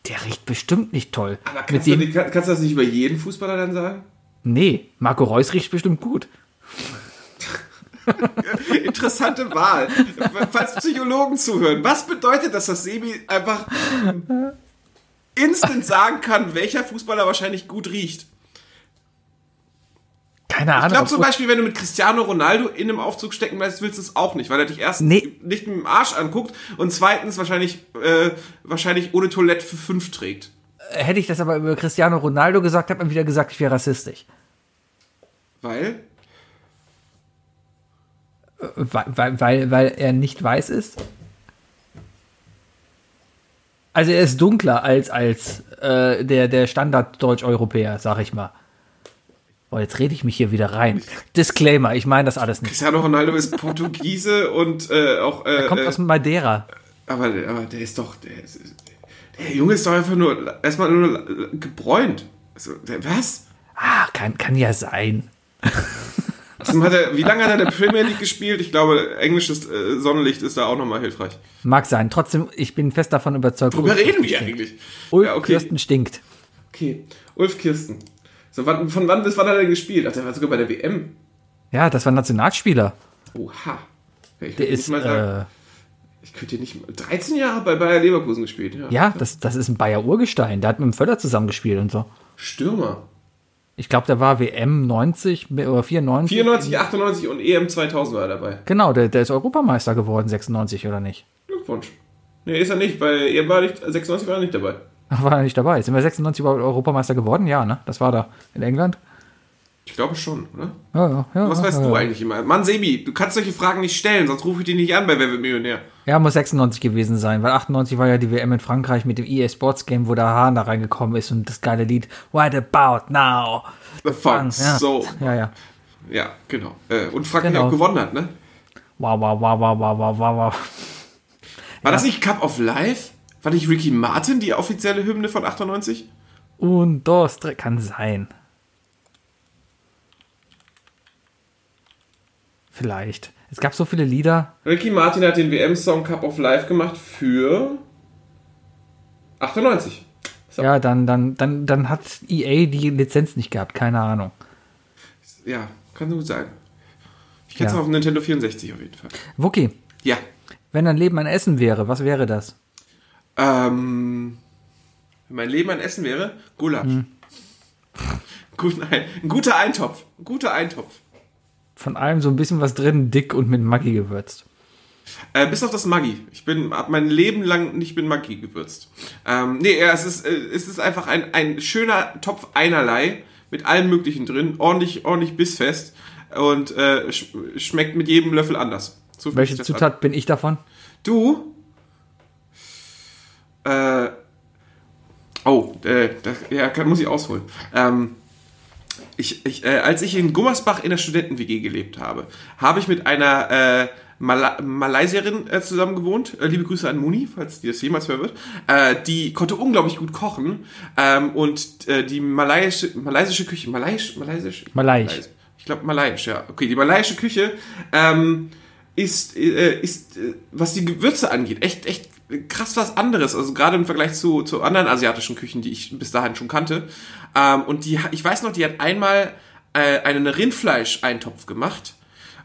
der riecht bestimmt nicht toll. Aber kannst du, nicht- kann, kannst du das nicht über jeden Fußballer dann sagen? nee, Marco Reus riecht bestimmt gut. [LAUGHS] Interessante Wahl. Falls Psychologen zuhören, was bedeutet das, dass Sebi einfach instant sagen kann, welcher Fußballer wahrscheinlich gut riecht? Keine Ahnung. Ich glaube zum Beispiel, wenn du mit Cristiano Ronaldo in einem Aufzug stecken bleibst, willst du es auch nicht, weil er dich erstens Nee. nicht mit dem Arsch anguckt und zweitens wahrscheinlich, äh, wahrscheinlich ohne Toilette für fünf trägt. hätte ich das aber über Cristiano Ronaldo gesagt, hat man wieder gesagt, ich wäre rassistisch. Weil? Weil, weil, weil, weil er nicht weiß ist? Also er ist dunkler als, als äh, der, der Standard-Deutsch-Europäer, sag ich mal. Oh, jetzt rede ich mich hier wieder rein. Disclaimer, ich meine das alles nicht. Cristiano Ronaldo ist Portugiese und äh, auch. Äh, Kommt äh, aus Madeira. aber, aber der ist doch. Der, ist, der Junge ist doch einfach nur erstmal nur gebräunt. Also, der, was? Ah, kann, kann ja sein. [LAUGHS] Außerdem Hat er, wie lange hat er in der Premier League gespielt? Ich glaube, englisches äh, Sonnenlicht ist da auch nochmal hilfreich. Mag sein. Trotzdem, ich bin fest davon überzeugt. Worüber reden wir eigentlich? Ulf Ja, okay. Kirsten stinkt. Okay, Ulf Kirsten. So, wann, von wann bis wann hat er denn gespielt? Ach, der war sogar bei der WM. Ja, das war Nationalspieler. Oha. Ich Der könnte ist, sagen, äh, ich könnte dir nicht mal, 13 Jahre bei Bayer Leverkusen gespielt. Ja. ja, das, das ist ein Bayer Urgestein. Der hat mit dem Völler zusammengespielt und so. Stürmer. Ich glaube, der war WM 90 oder 94. 94, 98 und EM 2000 war er dabei. Genau, der, der ist Europameister geworden, 96 oder nicht? Glückwunsch. Nee, ist er nicht, weil er war nicht, 96 war er nicht dabei. Ach, war er nicht dabei. Sind wir 96 überhaupt Europameister geworden? Ja, ne? Das war da in England. Ich glaube schon, oder? Ja, ja, ja. Was ja, weißt ja. du eigentlich immer? Mann, Sebi, du kannst solche Fragen nicht stellen, sonst rufe ich dich nicht an bei Wer wird Millionär. Ja, muss 96 gewesen sein, weil 98 war ja die WM in Frankreich mit dem EA Sports Game, wo der Hahn da reingekommen ist und das geile Lied What About Now? The Fun, Ja, so. ja, ja. Ja, genau. Äh, Und Frankreich Genau. auch gewonnen hat, ne? Wow, wow, wow, wow, wow, wow, wow, wow. War das nicht Cup of Life? War nicht Ricky Martin die offizielle Hymne von 98? Und tres, kann sein. Vielleicht. Es gab so viele Lieder. Ricky Martin hat den WM-Song Cup of Life gemacht für 98. So. Ja, dann, dann, dann, dann hat EA die Lizenz nicht gehabt, keine Ahnung. Ja, kann gut sein. Ich kenne es Ja. auf Nintendo 64 auf jeden Fall. Wookie, Ja. wenn dein Leben ein Essen wäre, was wäre das? Ähm, wenn mein Leben ein Essen wäre, Gulasch. Hm. Gut, nein, ein guter Eintopf. Ein guter Eintopf. Von allem so ein bisschen was drin, dick und mit Maggi gewürzt. Äh, bis auf das Maggi. Ich bin hab mein Leben lang nicht mit Maggi gewürzt. Ähm, nee, ja, es ist, äh, es ist einfach ein, ein schöner Topf einerlei mit allem Möglichen drin, ordentlich, ordentlich bissfest und äh, sch schmeckt mit jedem Löffel anders. So Welche Zutat bin ich davon? Du? Äh, oh, äh, das, ja, kann, muss ich ausholen. Ähm, ich, ich, äh, als ich in Gummersbach in der Studenten-WG gelebt habe, habe ich mit einer äh, Mala Malaysierin äh, zusammen gewohnt. Äh, liebe Grüße an Muni, falls die das jemals hören wird. Äh, die konnte unglaublich gut kochen. Ähm, und äh, die malayische, malaysische Küche, malayisch, malaysisch? Malaiisch. Ich glaube malayisch, ja. Okay, die malayische Küche ähm, ist, äh, ist äh, was die Gewürze angeht, echt, echt krass was anderes. Also gerade im Vergleich zu, zu anderen asiatischen Küchen, die ich bis dahin schon kannte. Ähm, und die, ich weiß noch, die hat einmal äh, einen Rindfleisch-Eintopf gemacht.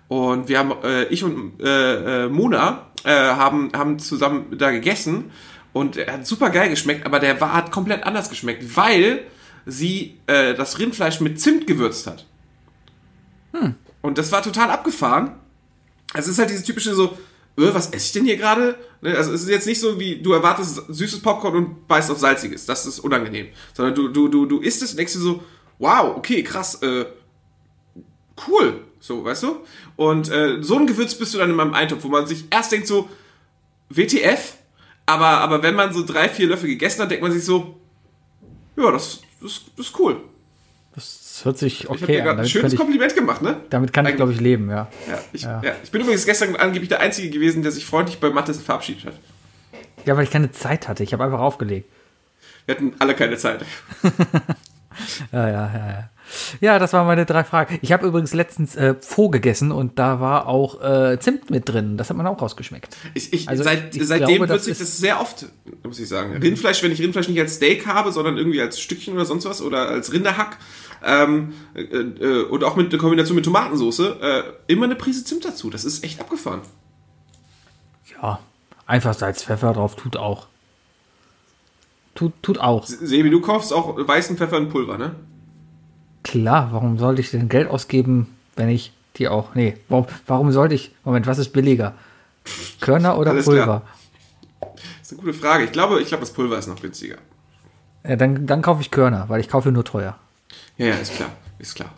Und wir haben, äh, ich und äh, äh, Mona äh, haben, haben zusammen da gegessen. Und er hat super geil geschmeckt, aber der war, hat komplett anders geschmeckt, weil sie äh, das Rindfleisch mit Zimt gewürzt hat. Und das war total abgefahren. Es ist halt dieses typische so, äh, was esse ich denn hier gerade? Ne, Also es ist jetzt nicht so wie, du erwartest süßes Popcorn und beißt auf salziges. Das ist unangenehm. Sondern du, du, du, du isst es und denkst dir so, wow, okay, krass, äh, cool. So, weißt du? Und äh, so ein Gewürz bist du dann in meinem Eintopf, wo man sich erst denkt so, WTF? Aber, aber wenn man so drei, vier Löffel gegessen hat, denkt man sich so, ja, das, das, das ist cool. Das hört sich Ich okay dir an. gerade ein schönes ich, Kompliment gemacht, ne? damit kann ich, glaube ich, leben, ja. Ja ich, Ja. ja. ich bin übrigens gestern angeblich der Einzige gewesen, der sich freundlich bei Mattes verabschiedet hat. Ja, weil ich keine Zeit hatte. Ich habe einfach aufgelegt. Wir hatten alle keine Zeit. [LAUGHS] Ja, ja, ja, ja. Ja, das waren meine drei Fragen. Ich habe übrigens letztens äh, Pho gegessen und da war auch äh, Zimt mit drin. Das hat man auch rausgeschmeckt. Ich, ich, Also seit, ich seitdem glaube, das nutze ich ist- das sehr oft, muss ich sagen. Rindfleisch, wenn ich Rindfleisch nicht als Steak habe, sondern irgendwie als Stückchen oder sonst was oder als Rinderhack ähm, äh, äh, und auch mit der Kombination mit Tomatensauce, äh, immer eine Prise Zimt dazu. Das ist echt abgefahren. Ja, einfach Salz, Pfeffer drauf, tut auch. Tut, tut auch. Sebi, du kaufst auch weißen Pfeffer in Pulver, ne? Klar, warum sollte ich denn Geld ausgeben, wenn ich die auch. Nee, warum, warum sollte ich. Moment, was ist billiger? Körner oder Alles Pulver? klar. Das ist eine gute Frage. Ich glaube, ich glaube, das Pulver ist noch günstiger. Ja, dann, dann kaufe ich Körner, weil ich kaufe nur teuer. Ja, ja, ist klar. Ist klar.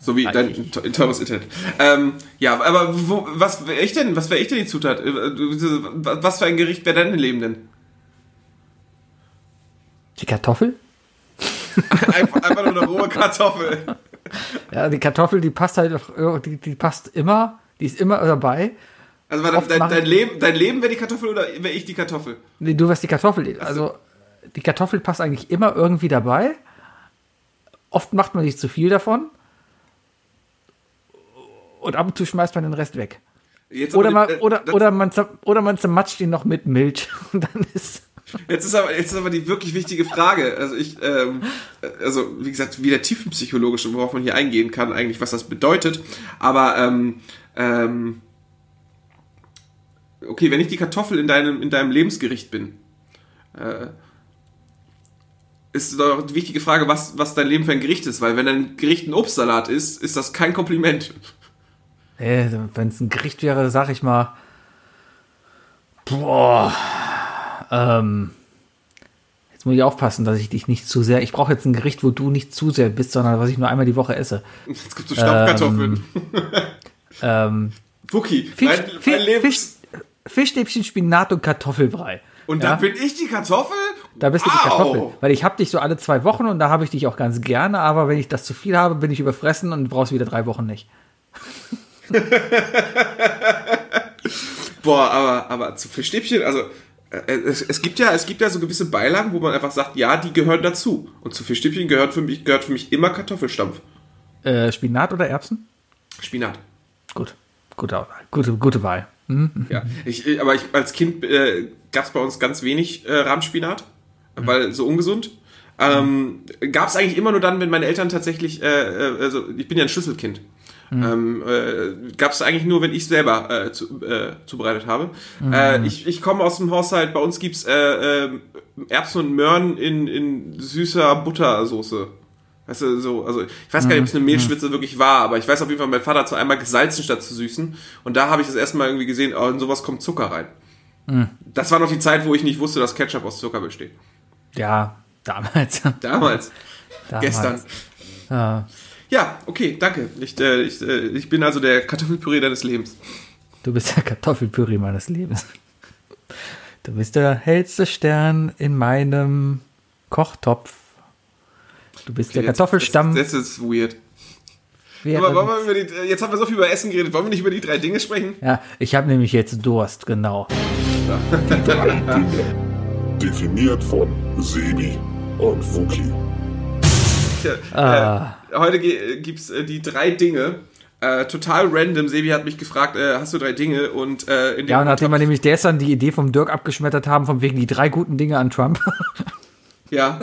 So wie dein te- teures Internet. Ähm, ja, aber wo, was wäre ich denn? Was wäre ich denn die Zutat? Äh, Was für ein Gericht wäre dein Leben denn? Die Kartoffel? [LAUGHS] Einfach, einfach nur eine rohe Kartoffel. Ja, die Kartoffel, die passt halt, ir- die, die passt immer, die ist immer dabei. Also warte, dein, dein Leben, dein Leben wäre die Kartoffel oder wäre ich die Kartoffel? Nee, du wirst die Kartoffel. Also, die Kartoffel passt eigentlich immer irgendwie dabei. Oft macht man nicht zu viel davon. Und ab und zu schmeißt man den Rest weg. Jetzt Oder, man, die- äh, oder, oder, man, oder man zermatscht ihn noch mit Milch. [LAUGHS] Und dann ist. Jetzt ist, aber, jetzt ist aber die wirklich wichtige Frage. Also ich, ähm, also wie gesagt, wieder tiefenpsychologisch, worauf man hier eingehen kann, eigentlich, was das bedeutet. Aber ähm, ähm, okay, wenn ich die Kartoffel in deinem, in deinem Lebensgericht bin, äh, ist doch die wichtige Frage, was, was dein Leben für ein Gericht ist, weil wenn dein Gericht ein Obstsalat ist, ist das kein Kompliment. Äh, Wenn es ein Gericht wäre, sag ich mal. Boah. Ähm, jetzt muss ich aufpassen, dass ich dich nicht zu sehr. Ich brauche jetzt ein Gericht, wo du nicht zu sehr bist, sondern was ich nur einmal die Woche esse. Jetzt gibt es so Stampfkartoffeln. Ähm, Fisch, mein, Fisch, mein Lebens... Fisch, Fischstäbchen, Spinat und Kartoffelbrei. Und Ja? dann bin ich die Kartoffel? Da bist du die Wow. Kartoffel. Weil ich habe dich so alle zwei Wochen und da habe ich dich auch ganz gerne, aber wenn ich das zu viel habe, bin ich überfressen und brauchst wieder drei Wochen nicht. [LAUGHS] Boah, aber, aber zu Fischstäbchen, also es, es gibt ja, es gibt ja so gewisse Beilagen, wo man einfach sagt, ja, die gehören dazu. Und zu Fischstäbchen gehört für mich, gehört für mich immer Kartoffelstampf. Äh, Spinat oder Erbsen? Spinat. Gut. Gute, Wahl. gute, gute Wahl. Hm? Ja. Ich, äh, aber ich, als Kind äh, gab es bei uns ganz wenig äh, Rahmspinat, weil so ungesund. Ähm, gab es eigentlich immer nur dann, wenn meine Eltern tatsächlich, äh, äh, also ich bin ja ein Schlüsselkind. Ähm, äh, gab es eigentlich nur, wenn ich selber äh, zu, äh, zubereitet habe. Äh, ich ich komme aus dem Haushalt, bei uns gibt's äh, äh, Erbsen und Möhren in, in süßer Buttersoße. Weißt du, so, also ich weiß gar nicht, ob es eine Mehlschwitze wirklich war, aber ich weiß auf jeden Fall, mein Vater hat so einmal gesalzen statt zu süßen. Und da habe ich das erste Mal irgendwie gesehen, oh, in sowas kommt Zucker rein. Das war noch die Zeit, wo ich nicht wusste, dass Ketchup aus Zucker besteht. Ja, damals. Damals. damals. Gestern. Ja, Ja, okay, danke. Ich, äh, ich, äh, ich bin also der Kartoffelpüree deines Lebens. du bist der Kartoffelpüree meines Lebens. Du bist der hellste Stern in meinem Kochtopf. Du bist der Jetzt- Kartoffelstamm. Das, das ist weird. Wer- Aber wollen wir über die, äh, jetzt haben wir so viel über Essen geredet. Wollen wir nicht über die drei Dinge sprechen? ja, ich habe nämlich jetzt Durst, genau. [LAUGHS] Definiert von Sebi und Wookie. Ah. Äh, heute ge- gibt's äh, die drei Dinge. Äh, total random. Sebi hat mich gefragt, äh, hast du drei Dinge? Und äh, in dem Ja, und nachdem wir nämlich gestern die Idee vom Dirk abgeschmettert haben, von wegen die drei guten Dinge an Trump. [LAUGHS] Ja.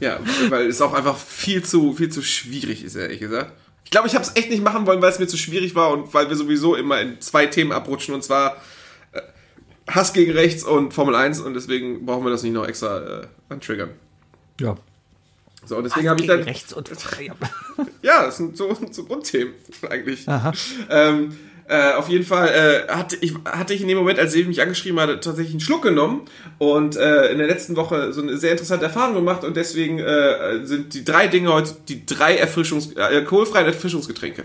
Ja, weil es auch einfach viel zu, viel zu schwierig ist, ehrlich gesagt. Ich glaube, ich habe es echt nicht machen wollen, weil es mir zu schwierig war und weil wir sowieso immer in zwei Themen abrutschen und zwar äh, Hass gegen rechts und Formel 1 und deswegen brauchen wir das nicht noch extra äh, antriggern. Ja. So, und deswegen habe ich dann. rechts und. [LAUGHS] Ja, das sind so, [LAUGHS] so Grundthemen eigentlich. Aha. Ähm, Äh, auf jeden Fall äh, hatte, ich, hatte ich in dem Moment, als sie mich angeschrieben hat, tatsächlich einen Schluck genommen und äh, in der letzten Woche so eine sehr interessante Erfahrung gemacht und deswegen äh, sind die drei Dinge heute die drei Erfrischungs äh, alkoholfreien Erfrischungsgetränke.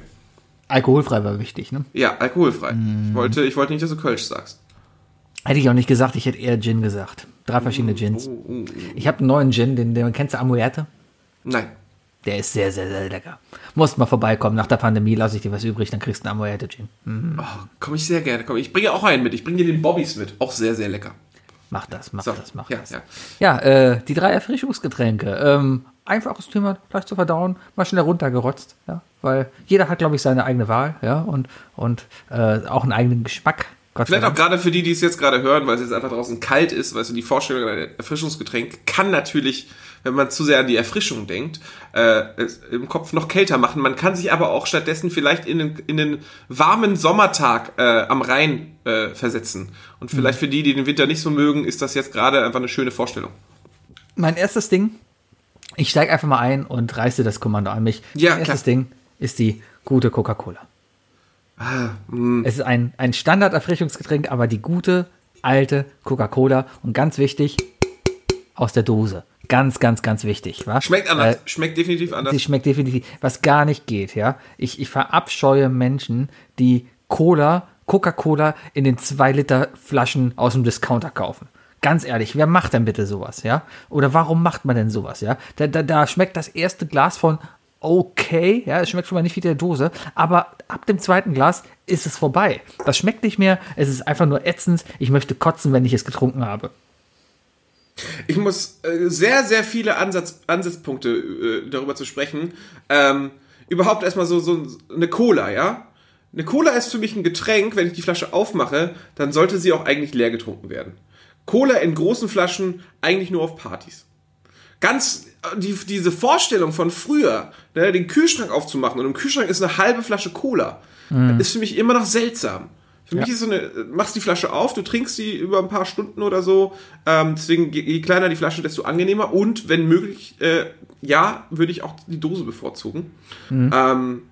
Alkoholfrei war wichtig, ne? Ja, alkoholfrei. Ich, wollte, ich wollte nicht, dass du Kölsch sagst. Hätte ich auch nicht gesagt, ich hätte eher Gin gesagt. Drei verschiedene Gins. Oh, oh, oh. Ich habe einen neuen Gin, den, den kennst du Amuerte? Nein. Der ist sehr, sehr, sehr lecker. Musst mal vorbeikommen. Nach der Pandemie lasse ich dir was übrig, dann kriegst du einen Amoyette Gin. Hm, Oh, Komme ich sehr gerne. Komm, ich bringe auch einen mit. Ich bringe dir den Bobbys mit. Auch sehr, sehr lecker. mach das, mach So, das, mach ja, das. ja. Ja, äh, die drei Erfrischungsgetränke. Ähm, einfaches Thema, leicht zu verdauen, mal schnell runtergerotzt, ja, weil jeder hat, glaube ich, seine eigene Wahl, ja, und, und äh, auch einen eigenen Geschmack. Gott Vielleicht auch gerade für die, die es jetzt gerade hören, weil es jetzt einfach draußen kalt ist, weißt du, die Vorstellung ein Erfrischungsgetränk kann natürlich, wenn man zu sehr an die Erfrischung denkt, äh, im Kopf noch kälter machen. Man kann sich aber auch stattdessen vielleicht in den, in den warmen Sommertag äh, am Rhein äh, versetzen. Und Mhm. vielleicht für die, die den Winter nicht so mögen, ist das jetzt gerade einfach eine schöne Vorstellung. Mein erstes Ding, ich steige einfach mal ein und reiße das Kommando an mich. Ja, mein erstes klar. Ding ist die gute Coca-Cola. Ah, hm. Es ist ein, ein Standard-Erfrischungsgetränk, aber die gute, alte Coca-Cola und ganz wichtig, aus der Dose. Ganz, ganz, ganz wichtig. Wa? Schmeckt anders. Äh, Schmeckt definitiv anders. Sie schmeckt definitiv, was gar nicht geht, ja. Ich, ich verabscheue Menschen, die Cola, Coca-Cola in den 2-Liter-Flaschen aus dem Discounter kaufen. Ganz ehrlich, wer macht denn bitte sowas, ja? Oder warum macht man denn sowas, ja? Da, da, da schmeckt das erste Glas von okay, ja, es schmeckt schon mal nicht wie der Dose, aber ab dem zweiten Glas ist es vorbei. Das schmeckt nicht mehr, es ist einfach nur ätzend. Ich möchte kotzen, wenn ich es getrunken habe. Ich muss äh, sehr, sehr viele Ansatz, Ansatzpunkte äh, darüber zu sprechen. Ähm, überhaupt erstmal so, so eine Cola, ja? Eine Cola ist für mich ein Getränk, wenn ich die Flasche aufmache, dann sollte sie auch eigentlich leer getrunken werden. Cola in großen Flaschen eigentlich nur auf Partys. Ganz äh, die, diese Vorstellung von früher, ne, den Kühlschrank aufzumachen und im Kühlschrank ist eine halbe Flasche Cola, ist für mich immer noch seltsam. Für mich ist so eine, machst die Flasche auf, du trinkst sie über ein paar Stunden oder so. Ähm, deswegen, je, je kleiner die Flasche, desto angenehmer. Und wenn möglich, äh, ja, würde ich auch die Dose bevorzugen. Ähm,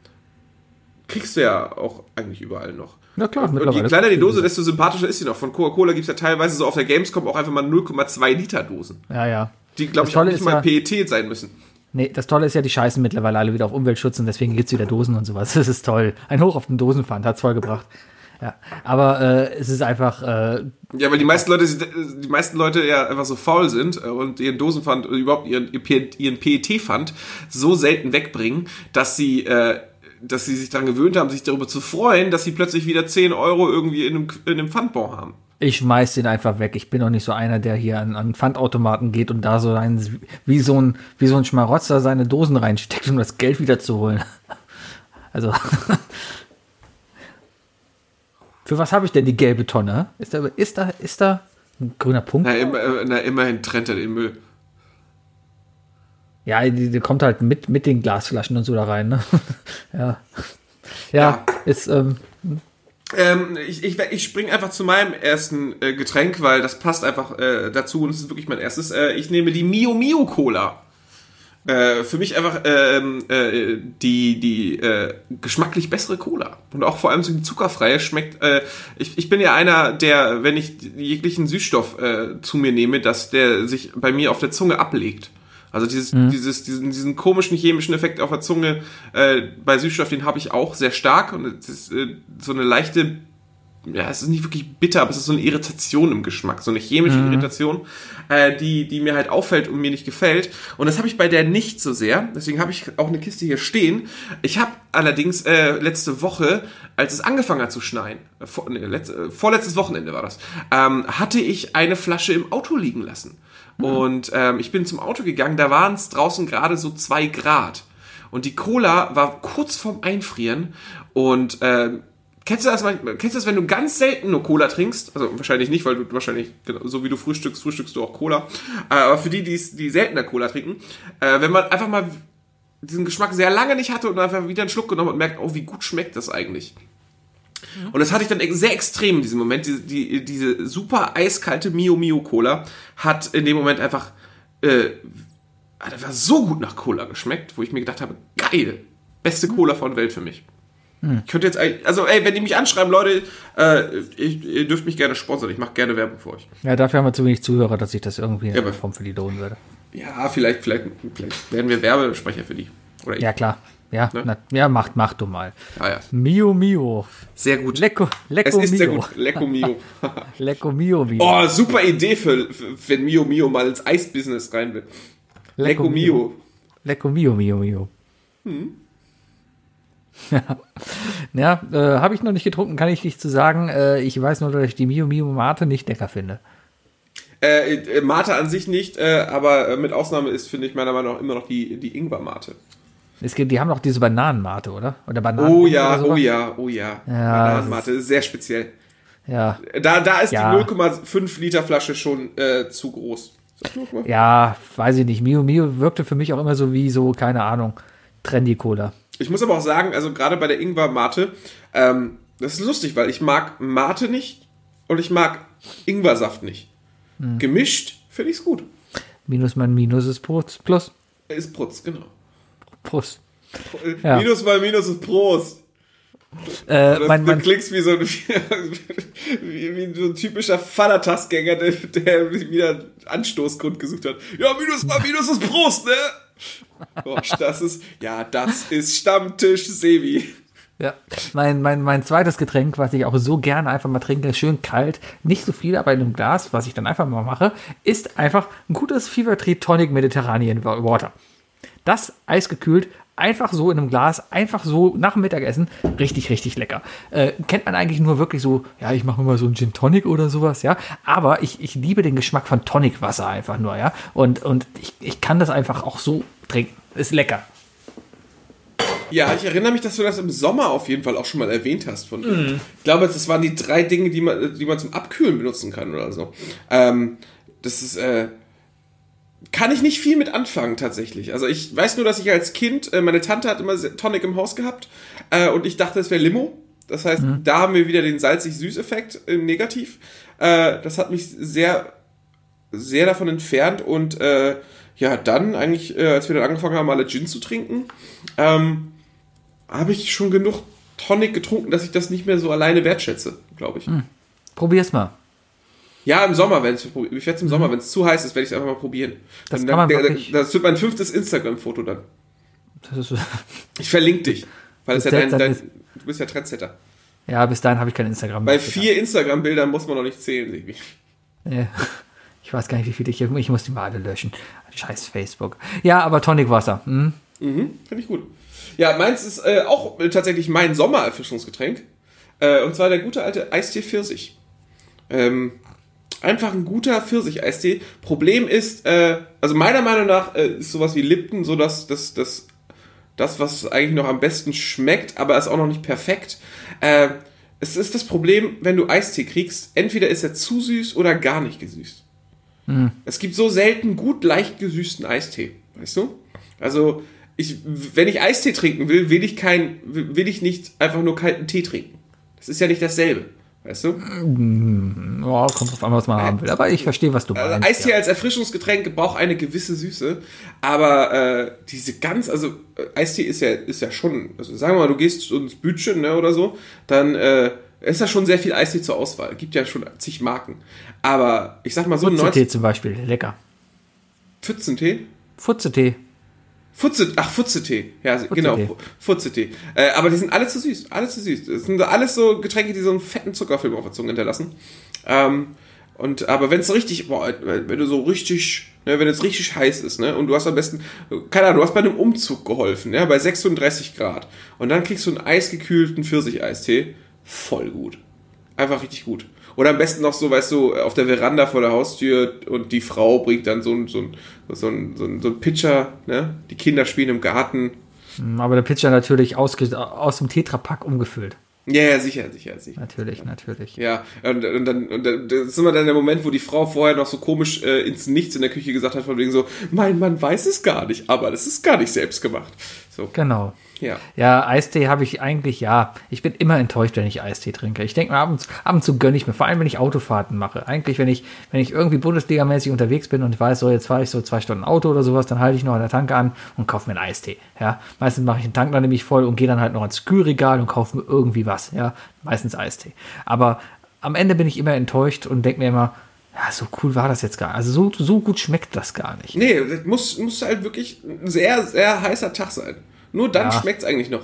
kriegst du ja auch eigentlich überall noch. Ja, klar, Und je mittlerweile. kleiner die Dose, desto sympathischer ist sie noch. Von Coca-Cola gibt es ja teilweise so auf der Gamescom auch einfach mal 0,2 Liter Dosen. Ja, ja. Die, glaube ich, auch nicht mal ja- PET sein müssen. Nee, das Tolle ist ja, die scheißen mittlerweile alle wieder auf Umweltschutz und deswegen gibt's wieder Dosen und sowas. [LAUGHS] Das ist toll. Ein Hoch auf den Dosenpfand, hat's voll gebracht. Ja, aber äh, es ist einfach, äh, Ja, weil die meisten Leute, die meisten Leute ja einfach so faul sind und ihren Dosenpfand oder überhaupt ihren, ihren PET-Pfand so selten wegbringen, dass sie, äh, dass sie sich daran gewöhnt haben, sich darüber zu freuen, dass sie plötzlich wieder 10 Euro irgendwie in einem, in einem Pfandbon haben. ich schmeiß den einfach weg. Ich bin doch nicht so einer, der hier an, an Pfandautomaten geht und da so ein, wie so ein, wie so ein Schmarotzer seine Dosen reinsteckt, um das Geld wieder zu holen. [LAUGHS] Also. [LAUGHS] Für was habe ich denn die gelbe Tonne? Ist da, ist da, ist da ein grüner Punkt? Na, immer, äh, na immerhin trennt er den Müll. Ja, die, kommt halt mit, mit den Glasflaschen und so da rein, ne? [LAUGHS] ja. Ja, Ja. ist, ähm, Ähm, ich ich, ich springe einfach zu meinem ersten äh, Getränk, weil das passt einfach äh, dazu und es ist wirklich mein erstes. Äh, ich nehme die Mio Mio Cola. Äh, für mich einfach ähm, äh, die, die äh, geschmacklich bessere Cola. Und auch vor allem so die zuckerfreie schmeckt. Äh, ich, ich bin ja einer, der, wenn ich jeglichen Süßstoff äh, zu mir nehme, dass der sich bei mir auf der Zunge ablegt. Also dieses, dieses, diesen, diesen komischen chemischen Effekt auf der Zunge äh, bei Süßstoff, den habe ich auch sehr stark. Und es ist äh, so eine leichte ja, es ist nicht wirklich bitter, aber es ist so eine Irritation im Geschmack, so eine chemische Irritation, äh, die, die mir halt auffällt und mir nicht gefällt. Und das habe ich bei der nicht so sehr. Deswegen habe ich auch eine Kiste hier stehen. Ich habe allerdings äh, letzte Woche, als es angefangen hat zu schneien, äh, vor, nee, letzte, äh, vorletztes Wochenende war das, ähm, hatte ich eine Flasche im Auto liegen lassen. Und ähm, ich bin zum Auto gegangen, da waren es draußen gerade so zwei Grad. Und die Cola war kurz vorm Einfrieren und ähm, Kennst du das? Kennst du das, wenn du ganz selten nur Cola trinkst? Also wahrscheinlich nicht, weil du wahrscheinlich, genau, so wie du frühstückst, frühstückst du auch Cola. Äh, aber für die, die, die seltener Cola trinken, äh, wenn man einfach mal diesen Geschmack sehr lange nicht hatte und einfach wieder einen Schluck genommen und merkt, oh, wie gut schmeckt das eigentlich. Und das hatte ich dann sehr extrem in diesem Moment. Die, die, diese super eiskalte Mio Mio Cola hat in dem Moment einfach, äh, das war so gut nach Cola geschmeckt, wo ich mir gedacht habe, geil, beste Cola von Welt für mich. Ich könnte jetzt, eigentlich- also ey, wenn die mich anschreiben, Leute, äh, ich, ihr dürft mich gerne sponsern, ich mache gerne Werbung für euch. Ja, dafür haben wir zu wenig Zuhörer, dass sich das irgendwie in aber- der Form für die lohnen würde. Ja, vielleicht, vielleicht, vielleicht werden wir Werbesprecher für die. Oder ich. Ja, klar. Ja, Ne? na, ja macht, mach du mal. ja, ja. Mio Mio. Sehr gut. Lecco, Lecco es ist Mio. sehr gut. Lecco Mio. [LAUGHS] Lecco Mio Mio. oh, super Idee für, für wenn Mio Mio mal ins Eisbusiness rein will. Lecco Mio. Lecco Mio Mio Mio. Hm. Ja, [LAUGHS] ja äh, habe ich noch nicht getrunken, kann ich nicht zu sagen. Äh, ich weiß nur, dass ich die Mio Mio Mate nicht lecker finde. Äh, äh, Mate an sich nicht, äh, aber äh, mit Ausnahme ist, finde ich, meiner Meinung nach immer noch die, die Ingwer-Mate. Es gibt, die haben doch diese Bananenmate, oder? Oder Bananen Oh ja, oh ja, oh ja. Ja, Bananenmate ist sehr speziell. Ja, Da, da ist Ja. die 0,5 Liter Flasche schon zu groß. Ist das 0,5? ja, weiß ich nicht. Mio Mio wirkte für mich auch immer so wie so, keine Ahnung, Trendy Cola. Ich muss aber auch sagen, also gerade bei der Ingwer-Mate, ähm, das ist lustig, weil ich mag Mate nicht und ich mag Ingwersaft nicht. Hm. Gemischt finde ich es gut. Minus mal Minus ist Plus. Plus. Ist Prutz, genau. Plus. Äh, Ja. Minus mal Minus ist Prost. Äh, Das, mein, du klingst wie so ein, [LAUGHS] wie, wie so ein typischer Vatertassgänger, der, der wieder Anstoßgrund gesucht hat. Ja, Minus mal Minus ist Prost, ne? Oh, das ist, ja, das ist Stammtisch Sebi. ja, mein, mein, mein zweites Getränk, was ich auch so gerne einfach mal trinke, schön kalt, nicht so viel, aber in einem Glas, was ich dann einfach mal mache, ist einfach ein gutes Fever Tree Tonic Mediterranean Water. Das eisgekühlt, einfach so in einem Glas, einfach so nach dem Mittagessen, richtig, richtig lecker. Äh, kennt man eigentlich nur wirklich so, ja, ich mache immer so einen Gin Tonic oder sowas, ja. Aber ich, ich liebe den Geschmack von Tonicwasser einfach nur, ja. Und, und ich, ich kann das einfach auch so trinken. Ist lecker. Ja, ich erinnere mich, dass du das im Sommer auf jeden Fall auch schon mal erwähnt hast. Von dir. Ich glaube, das waren die drei Dinge, die man, die man zum Abkühlen benutzen kann oder so. Ähm, das ist, äh, kann ich nicht viel mit anfangen tatsächlich. Also ich weiß nur, dass ich als Kind, äh, meine Tante hat immer Tonic im Haus gehabt äh, und ich dachte, es wäre Limo. Das heißt, da haben wir wieder den salzig-süß-Effekt im Negativ. Äh, das hat mich sehr, sehr davon entfernt und äh, ja, dann eigentlich, äh, als wir dann angefangen haben, alle Gin zu trinken, ähm, habe ich schon genug Tonic getrunken, dass ich das nicht mehr so alleine wertschätze, glaube ich. Probier's mal. Ja, im Sommer, wenn es ich werde es im Sommer, wenn es zu heiß ist, werde ich es einfach mal probieren. Das Und kann man dann, wirklich- das wird mein fünftes Instagram-Foto dann. Das ist, [LAUGHS] Ich verlinke dich, weil es ja dein, dein, du bist ja Trendsetter. ja, bis dahin habe ich kein Instagram. Bei vier Instagram-Bildern muss man noch nicht zählen, Sebi. Ja. Ich weiß gar nicht, wie viele ich. Ich muss die mal alle löschen. Scheiß Facebook. Ja, aber Tonicwasser. Hm? Finde ich gut. Ja, meins ist äh, auch äh, tatsächlich mein Sommererfrischungsgetränk. Äh, und zwar der gute alte Eistee Pfirsich. Ähm, einfach ein guter Pfirsich-Eistee. Problem ist, äh, also meiner Meinung nach äh, ist sowas wie Lipton so das, das, das, das, was eigentlich noch am besten schmeckt, aber ist auch noch nicht perfekt. Äh, es ist das Problem, wenn du Eistee kriegst, entweder ist er zu süß oder gar nicht gesüßt. Es gibt so selten gut leicht gesüßten Eistee, weißt du? Also, ich, wenn ich Eistee trinken will, will ich kein, will ich nicht einfach nur kalten Tee trinken. Das ist ja nicht dasselbe, weißt du? Ja, kommt drauf an, was man haben will. Aber ich verstehe, was du Also meinst. Eistee ja. als Erfrischungsgetränk braucht eine gewisse Süße, aber äh, diese ganz, also äh, Eistee ist ja, ist ja schon, also sagen wir mal, du gehst ins Bütchen ne, oder so, dann äh, ist da schon sehr viel Eistee zur Auswahl. Gibt ja schon zig Marken. Aber ich sag mal so, 90 Futze-Tee zum Beispiel. Lecker. Pfützentee? Futze-Tee. Futze, ach, Futzetee. Ja, genau, Futzetee. Fu- Futzetee. Äh, aber die sind alle zu süß. Alle zu süß. Das sind alles so Getränke, die so einen fetten Zuckerfilm auf der Zunge hinterlassen. Ähm, und, aber wenn es richtig, boah, wenn du so richtig, ne, wenn es richtig heiß ist, ne, und du hast am besten, keine Ahnung, du hast bei einem Umzug geholfen, ja, bei 36 Grad. Und dann kriegst du einen eisgekühlten Pfirsicheistee. Voll gut. Einfach richtig gut. Oder am besten noch so, weißt du, auf der Veranda vor der Haustür und die Frau bringt dann so ein, so ein, so ein, so ein, so ein Pitcher, ne? Die Kinder spielen im Garten. Hm, Aber der Pitcher natürlich ausge aus dem Tetrapack umgefüllt. Ja, ja, sicher, sicher, sicher. Natürlich, natürlich. Ja, und, und dann, und dann das ist immer dann der Moment, wo die Frau vorher noch so komisch äh, ins Nichts in der Küche gesagt hat, von wegen so, mein Mann weiß es gar nicht, aber das ist gar nicht selbst gemacht. So, Genau. Ja. Ja, Eistee habe ich eigentlich, ja. Ich bin immer enttäuscht, wenn ich Eistee trinke. Ich denke mir, ab und, zu, ab und zu gönne ich mir, vor allem wenn ich Autofahrten mache. Eigentlich, wenn ich, wenn ich irgendwie Bundesligamäßig unterwegs bin und ich weiß, so jetzt fahre ich so zwei Stunden Auto oder sowas, dann halte ich noch an der Tanke an und kaufe mir einen Eistee. Ja, meistens mache ich den Tank dann nämlich voll und gehe dann halt noch ans Kühlregal und kaufe mir irgendwie was. Ja, meistens Eistee. Aber am Ende bin ich immer enttäuscht und denke mir immer, ja, so cool war das jetzt gar nicht. Also so, so gut schmeckt das gar nicht. Nee, das muss, muss halt wirklich ein sehr, sehr heißer Tag sein. Nur dann Ja. schmeckt's eigentlich noch.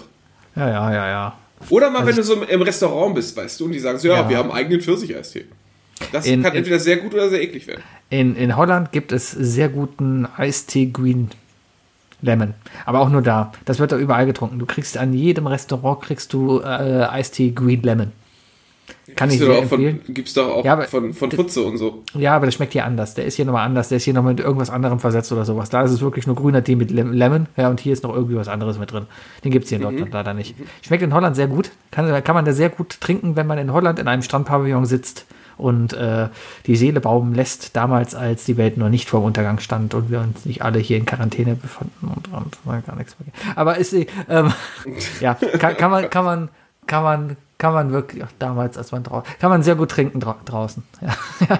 Ja, ja, ja, ja. Oder mal, wenn du so im- Restaurant bist, weißt du, und die sagen so, ja, Ja. wir haben eigenen Pfirsicheistee. Das In- kann in- entweder sehr gut oder sehr eklig werden. In, in Holland gibt es sehr guten Eistee Green Lemon. Aber auch nur da. Das wird da überall getrunken. Du kriegst an jedem Restaurant kriegst du äh, Eistee Green Lemon. Kann ich Gibt's sehr doch auch von, empfehlen. gibt's doch auch Ja, aber- von, von Putze und so. Ja, aber das schmeckt hier anders. Der ist hier nochmal anders. Der ist hier noch mit irgendwas anderem versetzt oder sowas. Da ist es wirklich nur grüner Tee mit Lem- Lemon. Ja, und hier ist noch irgendwie was anderes mit drin. Den gibt es hier in Deutschland leider nicht. Schmeckt in Holland sehr gut. Kann, kann man da sehr gut trinken, wenn man in Holland in einem Strandpavillon sitzt und äh, die Seele baumen lässt, damals als die Welt noch nicht vor dem Untergang stand und wir uns nicht alle hier in Quarantäne befanden und, und gar nichts mehr. Aber ist eh, ähm, [LAUGHS] ja, kann, kann man, kann man, kann man, kann man wirklich, ach, damals, als man draußen, kann man sehr gut trinken drau draußen. [LAUGHS] Ja, ja.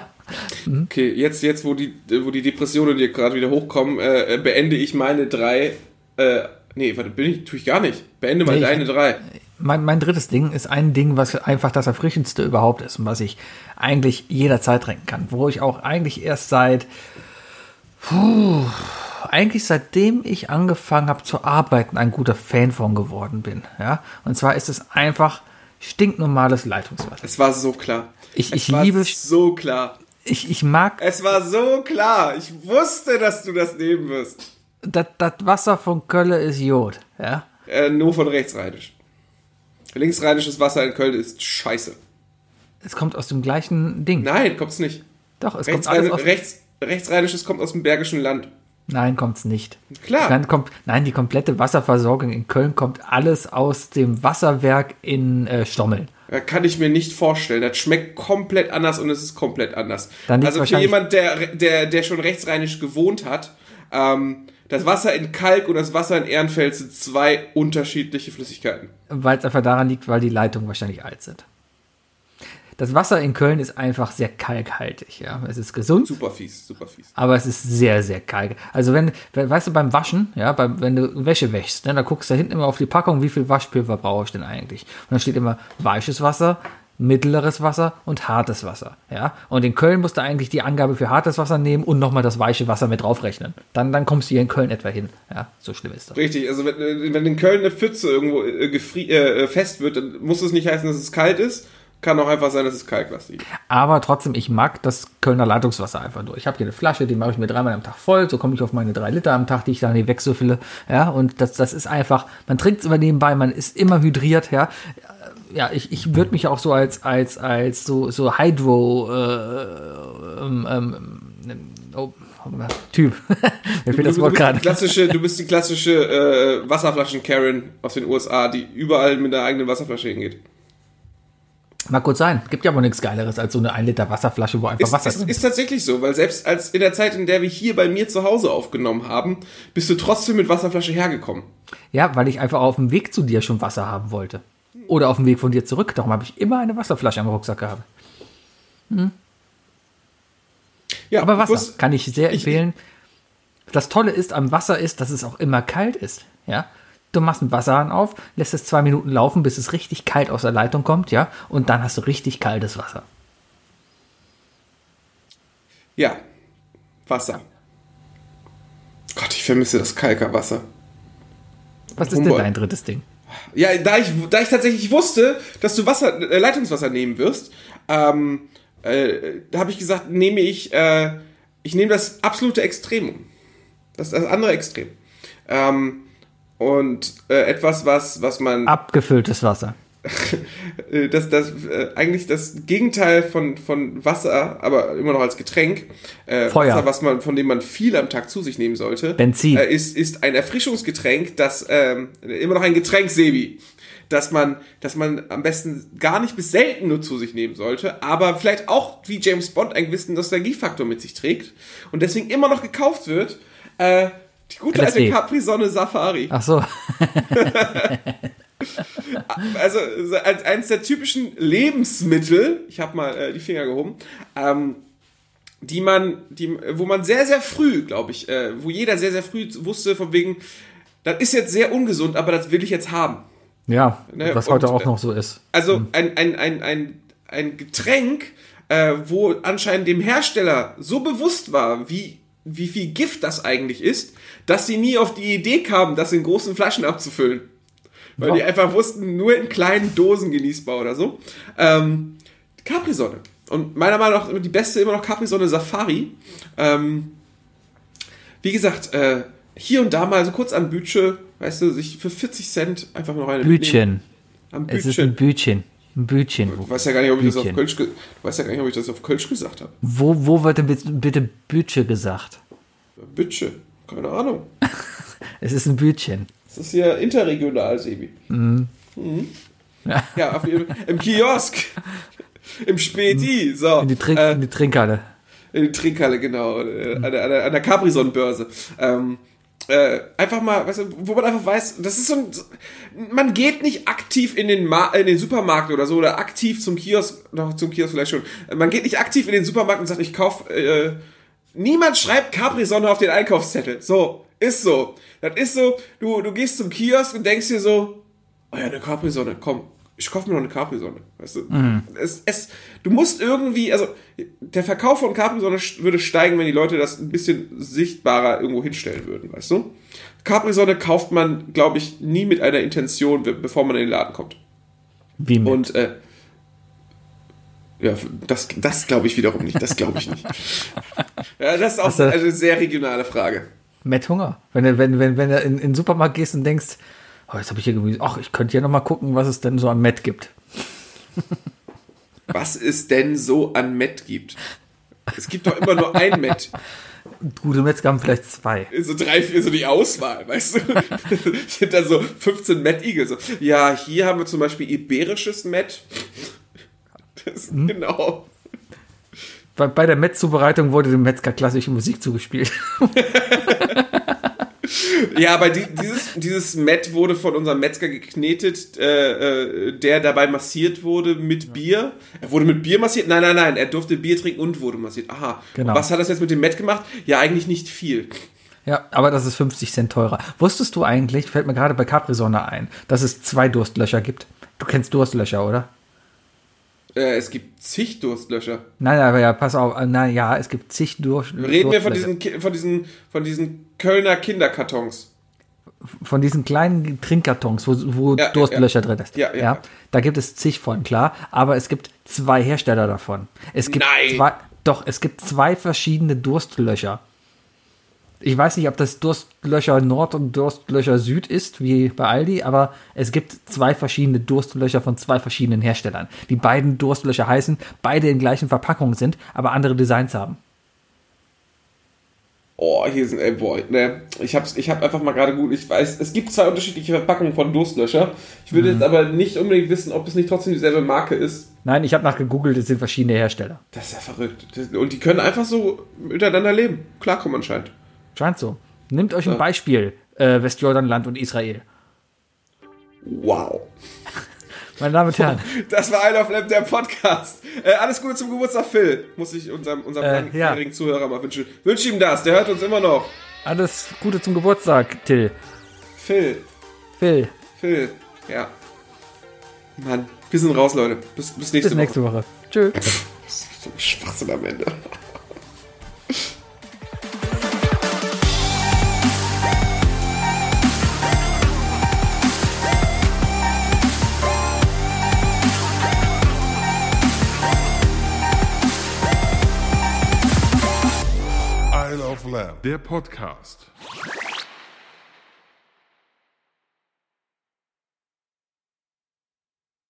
Okay, jetzt, jetzt wo, die, wo die Depressionen dir gerade wieder hochkommen, äh, äh, beende ich meine drei. Äh, nee, warte, bin ich, tue ich gar nicht. Beende mal Nee, ich- deine drei. mein, mein drittes Ding ist ein Ding, was einfach das erfrischendste überhaupt ist und was ich eigentlich jederzeit trinken kann. Wo ich auch eigentlich erst seit, puh, eigentlich seitdem ich angefangen habe zu arbeiten, ein guter Fan von geworden bin. Ja? Und zwar ist es einfach stinknormales Leitungswasser. Es war so klar. Ich- es ich war liebe- so klar. Ich, ich mag Es war so klar. Ich wusste, dass du das nehmen wirst. das, das Wasser von Kölle ist Jod. Ja? Äh, nur von rechtsrheinisch. Linksrheinisches Wasser in Köln ist scheiße. Es kommt aus dem gleichen Ding. Nein, kommt's nicht. Doch, es kommt alles Rechtsrhein aus. rechts, rechtsrheinisches kommt aus dem Bergischen Land. Nein, kommt's nicht. Klar. Dann kommt, nein, die komplette Wasserversorgung in Köln kommt alles aus dem Wasserwerk in äh, Stommeln. Äh, Kann ich mir nicht vorstellen. Das schmeckt komplett anders und es ist komplett anders. Also für jemand, der, der, der schon rechtsrheinisch gewohnt hat, ähm, das Wasser in Kalk und das Wasser in Ehrenfeld sind zwei unterschiedliche Flüssigkeiten. Weil es einfach daran liegt, weil die Leitungen wahrscheinlich alt sind. Das Wasser in Köln ist einfach sehr kalkhaltig. Ja, es ist gesund, Super fies, super fies. aber es ist sehr, sehr kalk. Also wenn, weißt du, beim Waschen, ja, beim, wenn du Wäsche wäschst, ne, da guckst du da hinten immer auf die Packung, wie viel Waschpulver brauche ich denn eigentlich? Und da steht immer weiches Wasser, mittleres Wasser und hartes Wasser. Ja? Und in Köln musst du eigentlich die Angabe für hartes Wasser nehmen und nochmal das weiche Wasser mit draufrechnen. Dann, dann kommst du hier in Köln etwa hin. Ja, so schlimm ist das. Richtig, also wenn, wenn in Köln eine Pfütze irgendwo äh, äh, fest wird, dann muss es nicht heißen, dass es kalt ist. Kann auch einfach sein, dass es kalklastig ist. Aber trotzdem, ich mag das Kölner Leitungswasser einfach nur. Ich habe hier eine Flasche, die mache ich mir dreimal am Tag voll. So komme ich auf meine drei Liter am Tag, die ich da nie wegsüffele. Ja, und das, das ist einfach, man trinkt es immer nebenbei, man ist immer hydriert, ja. Ja, ich, ich würde mich auch so als, als, als so, so Hydro, äh, ähm, ähm, oh, Typ. [LAUGHS] Mir fehlt das du, Wort bist die gerade. klassische, du bist die klassische äh, Wasserflaschen-Karen aus den USA, die überall mit einer eigenen Wasserflasche hingeht. Mag gut sein. Gibt ja wohl nichts Geileres als so eine 1 Liter Wasserflasche, wo einfach Ist, Wasser ist, ist. tatsächlich so, weil selbst als in der Zeit, in der wir hier bei mir zu Hause aufgenommen haben, bist du trotzdem mit Wasserflasche hergekommen. Ja, weil ich einfach auf dem Weg zu dir schon Wasser haben wollte. Oder auf dem Weg von dir zurück. Darum habe ich immer eine Wasserflasche am Rucksack gehabt. Ja, Aber ich Wasser wusste- kann ich sehr ich- empfehlen. Das Tolle ist am Wasser ist, dass es auch immer kalt ist. Ja, du machst einen Wasserhahn auf, lässt es zwei Minuten laufen, bis es richtig kalt aus der Leitung kommt, ja, und dann hast du richtig kaltes Wasser. Ja, Wasser. Gott, ich vermisse das Kalkerwasser. Was ist denn dein drittes Ding? Ja, da ich, da ich tatsächlich wusste, dass du Wasser, äh, Leitungswasser nehmen wirst, ähm, äh, da habe ich gesagt, nehme ich, äh, ich nehme das absolute Extremum. Das, das andere Extrem. Ähm, und äh, etwas, was, was man, Abgefülltes Wasser. [LAUGHS] äh, das, das, äh, eigentlich das Gegenteil von, von Wasser, aber immer noch als Getränk, äh, Feuer. Wasser, was man, von dem man viel am Tag zu sich nehmen sollte, Benzin. äh, ist, ist ein Erfrischungsgetränk, das ähm, immer noch ein Getränk, Sebi, dass man, dass man am besten gar nicht bis selten nur zu sich nehmen sollte, aber vielleicht auch wie James Bond einen gewissen Nostalgiefaktor mit sich trägt und deswegen immer noch gekauft wird. Äh, Die gute alte LSD. Capri-Sonne Safari. Ach so. [LAUGHS] Also so als eines der typischen Lebensmittel, ich habe mal äh, die Finger gehoben, ähm, die man, die, wo man sehr, sehr früh, glaube ich, äh, wo jeder sehr, sehr früh wusste, von wegen, das ist jetzt sehr ungesund, aber das will ich jetzt haben. Ja, Ne, was heute und, auch äh, noch so ist. Also ein, ein, ein, ein, ein Getränk, äh, wo anscheinend dem Hersteller so bewusst war, wie, wie viel Gift das eigentlich ist, dass sie nie auf die Idee kamen, das in großen Flaschen abzufüllen. Weil die Ja. einfach wussten, nur in kleinen Dosen genießbar oder so. Ähm, Capri-Sonne. Und meiner Meinung nach die beste immer noch Capri-Sonne Safari. Ähm, wie gesagt, äh, hier und da mal so kurz am Bütche, weißt du, sich für 40 Cent einfach noch eine. Bütchen. Am Es ist ein Bütchen. Ein Bütchen. Du weißt ja gar nicht, ob ich das auf. Kölsch, du weißt ja gar nicht, ob ich das auf Kölsch gesagt habe. Wo, wo wird denn bitte- bitte Bütche gesagt? Bütche. Keine Ahnung. [LAUGHS] Es ist ein Bütchen. Das ist hier interregional, Sebi. Mhm. Ja, auf jeden Fall. Im Kiosk. Im Späti. So. In die, Trink äh, in die Trinkhalle. in die Trinkhalle, genau. äh, An der, an der, Capri-Sonne-Börse. Ähm, äh, einfach mal, weißt du, wo man einfach weiß, das ist so ein, man geht nicht aktiv in den, Ma in den Supermarkt oder so oder aktiv zum Kiosk, noch zum Kiosk vielleicht schon. Man geht nicht aktiv in den Supermarkt und sagt, ich kauf, äh, niemand schreibt Capri-Sonne auf den Einkaufszettel. So, ist so. Das ist so, du, du gehst zum Kiosk und denkst dir so, oh ja, eine Capri-Sonne, komm, ich kaufe mir noch eine Capri-Sonne. Weißt du? Es, es, du musst irgendwie, also der Verkauf von Capri-Sonne würde steigen, wenn die Leute das ein bisschen sichtbarer irgendwo hinstellen würden, weißt du? Capri-Sonne kauft man, glaube ich, nie mit einer Intention, be- bevor man in den Laden kommt. Wie mit. Und äh, ja, das, das glaube ich wiederum nicht. Das glaube ich nicht. [LAUGHS] ja, das ist auch du- eine sehr regionale Frage. Met Hunger. Wenn du, wenn, wenn, wenn du in, in den Supermarkt gehst und denkst, oh, jetzt habe ich hier Gemüse. Ach, ich könnte hier noch mal gucken, was es denn so an Met gibt. [LAUGHS] Was es denn so an Met gibt. Es gibt doch immer nur ein Met. Gute Metzger haben vielleicht zwei. so drei, vier, so die Auswahl, weißt du? [LAUGHS] sind da so 15 Met Eagle. So. Ja, hier haben wir zum Beispiel iberisches Met. [LAUGHS] Das, Genau. Bei, bei der Met-Zubereitung wurde dem Metzger klassische Musik zugespielt. Ja, aber die, dieses, dieses Met wurde von unserem Metzger geknetet, äh, äh, der dabei massiert wurde mit Bier. Er wurde mit Bier massiert? Nein, nein, nein. Er durfte Bier trinken und wurde massiert. Aha. Genau. Und was hat das jetzt mit dem Met gemacht? Ja, eigentlich nicht viel. Ja, aber das ist 50 Cent teurer. Wusstest du eigentlich, fällt mir gerade bei Capri-Sonne ein, dass es zwei Durstlöcher gibt? Du kennst Durstlöcher, oder? Äh, es gibt zig Durstlöcher. Nein, aber ja, pass auf. äh, Na ja, es gibt zig Durst Reden wir von Durstlöcher. diesen, von diesen, von diesen Kölner Kinderkartons. von diesen kleinen Trinkkartons, wo, wo Ja, Durstlöcher ja. drin ist. Ja, ja, ja. Da gibt es zig von, klar. Aber es gibt zwei Hersteller davon. Es gibt Nein. zwei, doch, es gibt zwei verschiedene Durstlöcher. Ich weiß nicht, ob das Durstlöcher Nord und Durstlöcher Süd ist, wie bei Aldi, aber es gibt zwei verschiedene Durstlöcher von zwei verschiedenen Herstellern. Die beiden Durstlöcher heißen, beide in gleichen Verpackungen sind, aber andere Designs haben. Oh, hier sind, ey, boah, ne, ich hab's, ich hab einfach mal gerade gut, ich weiß, es gibt zwei unterschiedliche Verpackungen von Durstlöscher. Ich würde jetzt aber nicht unbedingt wissen, ob es nicht trotzdem dieselbe Marke ist. Nein, ich habe nachgegoogelt, es sind verschiedene Hersteller. Das ist ja verrückt. Und die können einfach so miteinander leben. Klarkommen anscheinend. Scheint so. Nehmt euch ein Beispiel, äh, Westjordanland und Israel. Wow. Meine Damen und Herren, [LAUGHS] Das war I of Lamp, der Podcast. Äh, alles Gute zum Geburtstag, Phil. Muss ich unserem, unserem Äh, langjährigen Zuhörer mal wünschen. Wünsche ihm das, der hört uns immer noch. alles Gute zum Geburtstag, Till. Phil, Phil, Phil, ja. Mann, wir sind raus, Leute. Bis, bis nächste bis nächste Woche. Tschö. Woche. [LAUGHS] So ein Schwachsinn am Ende. Der Podcast.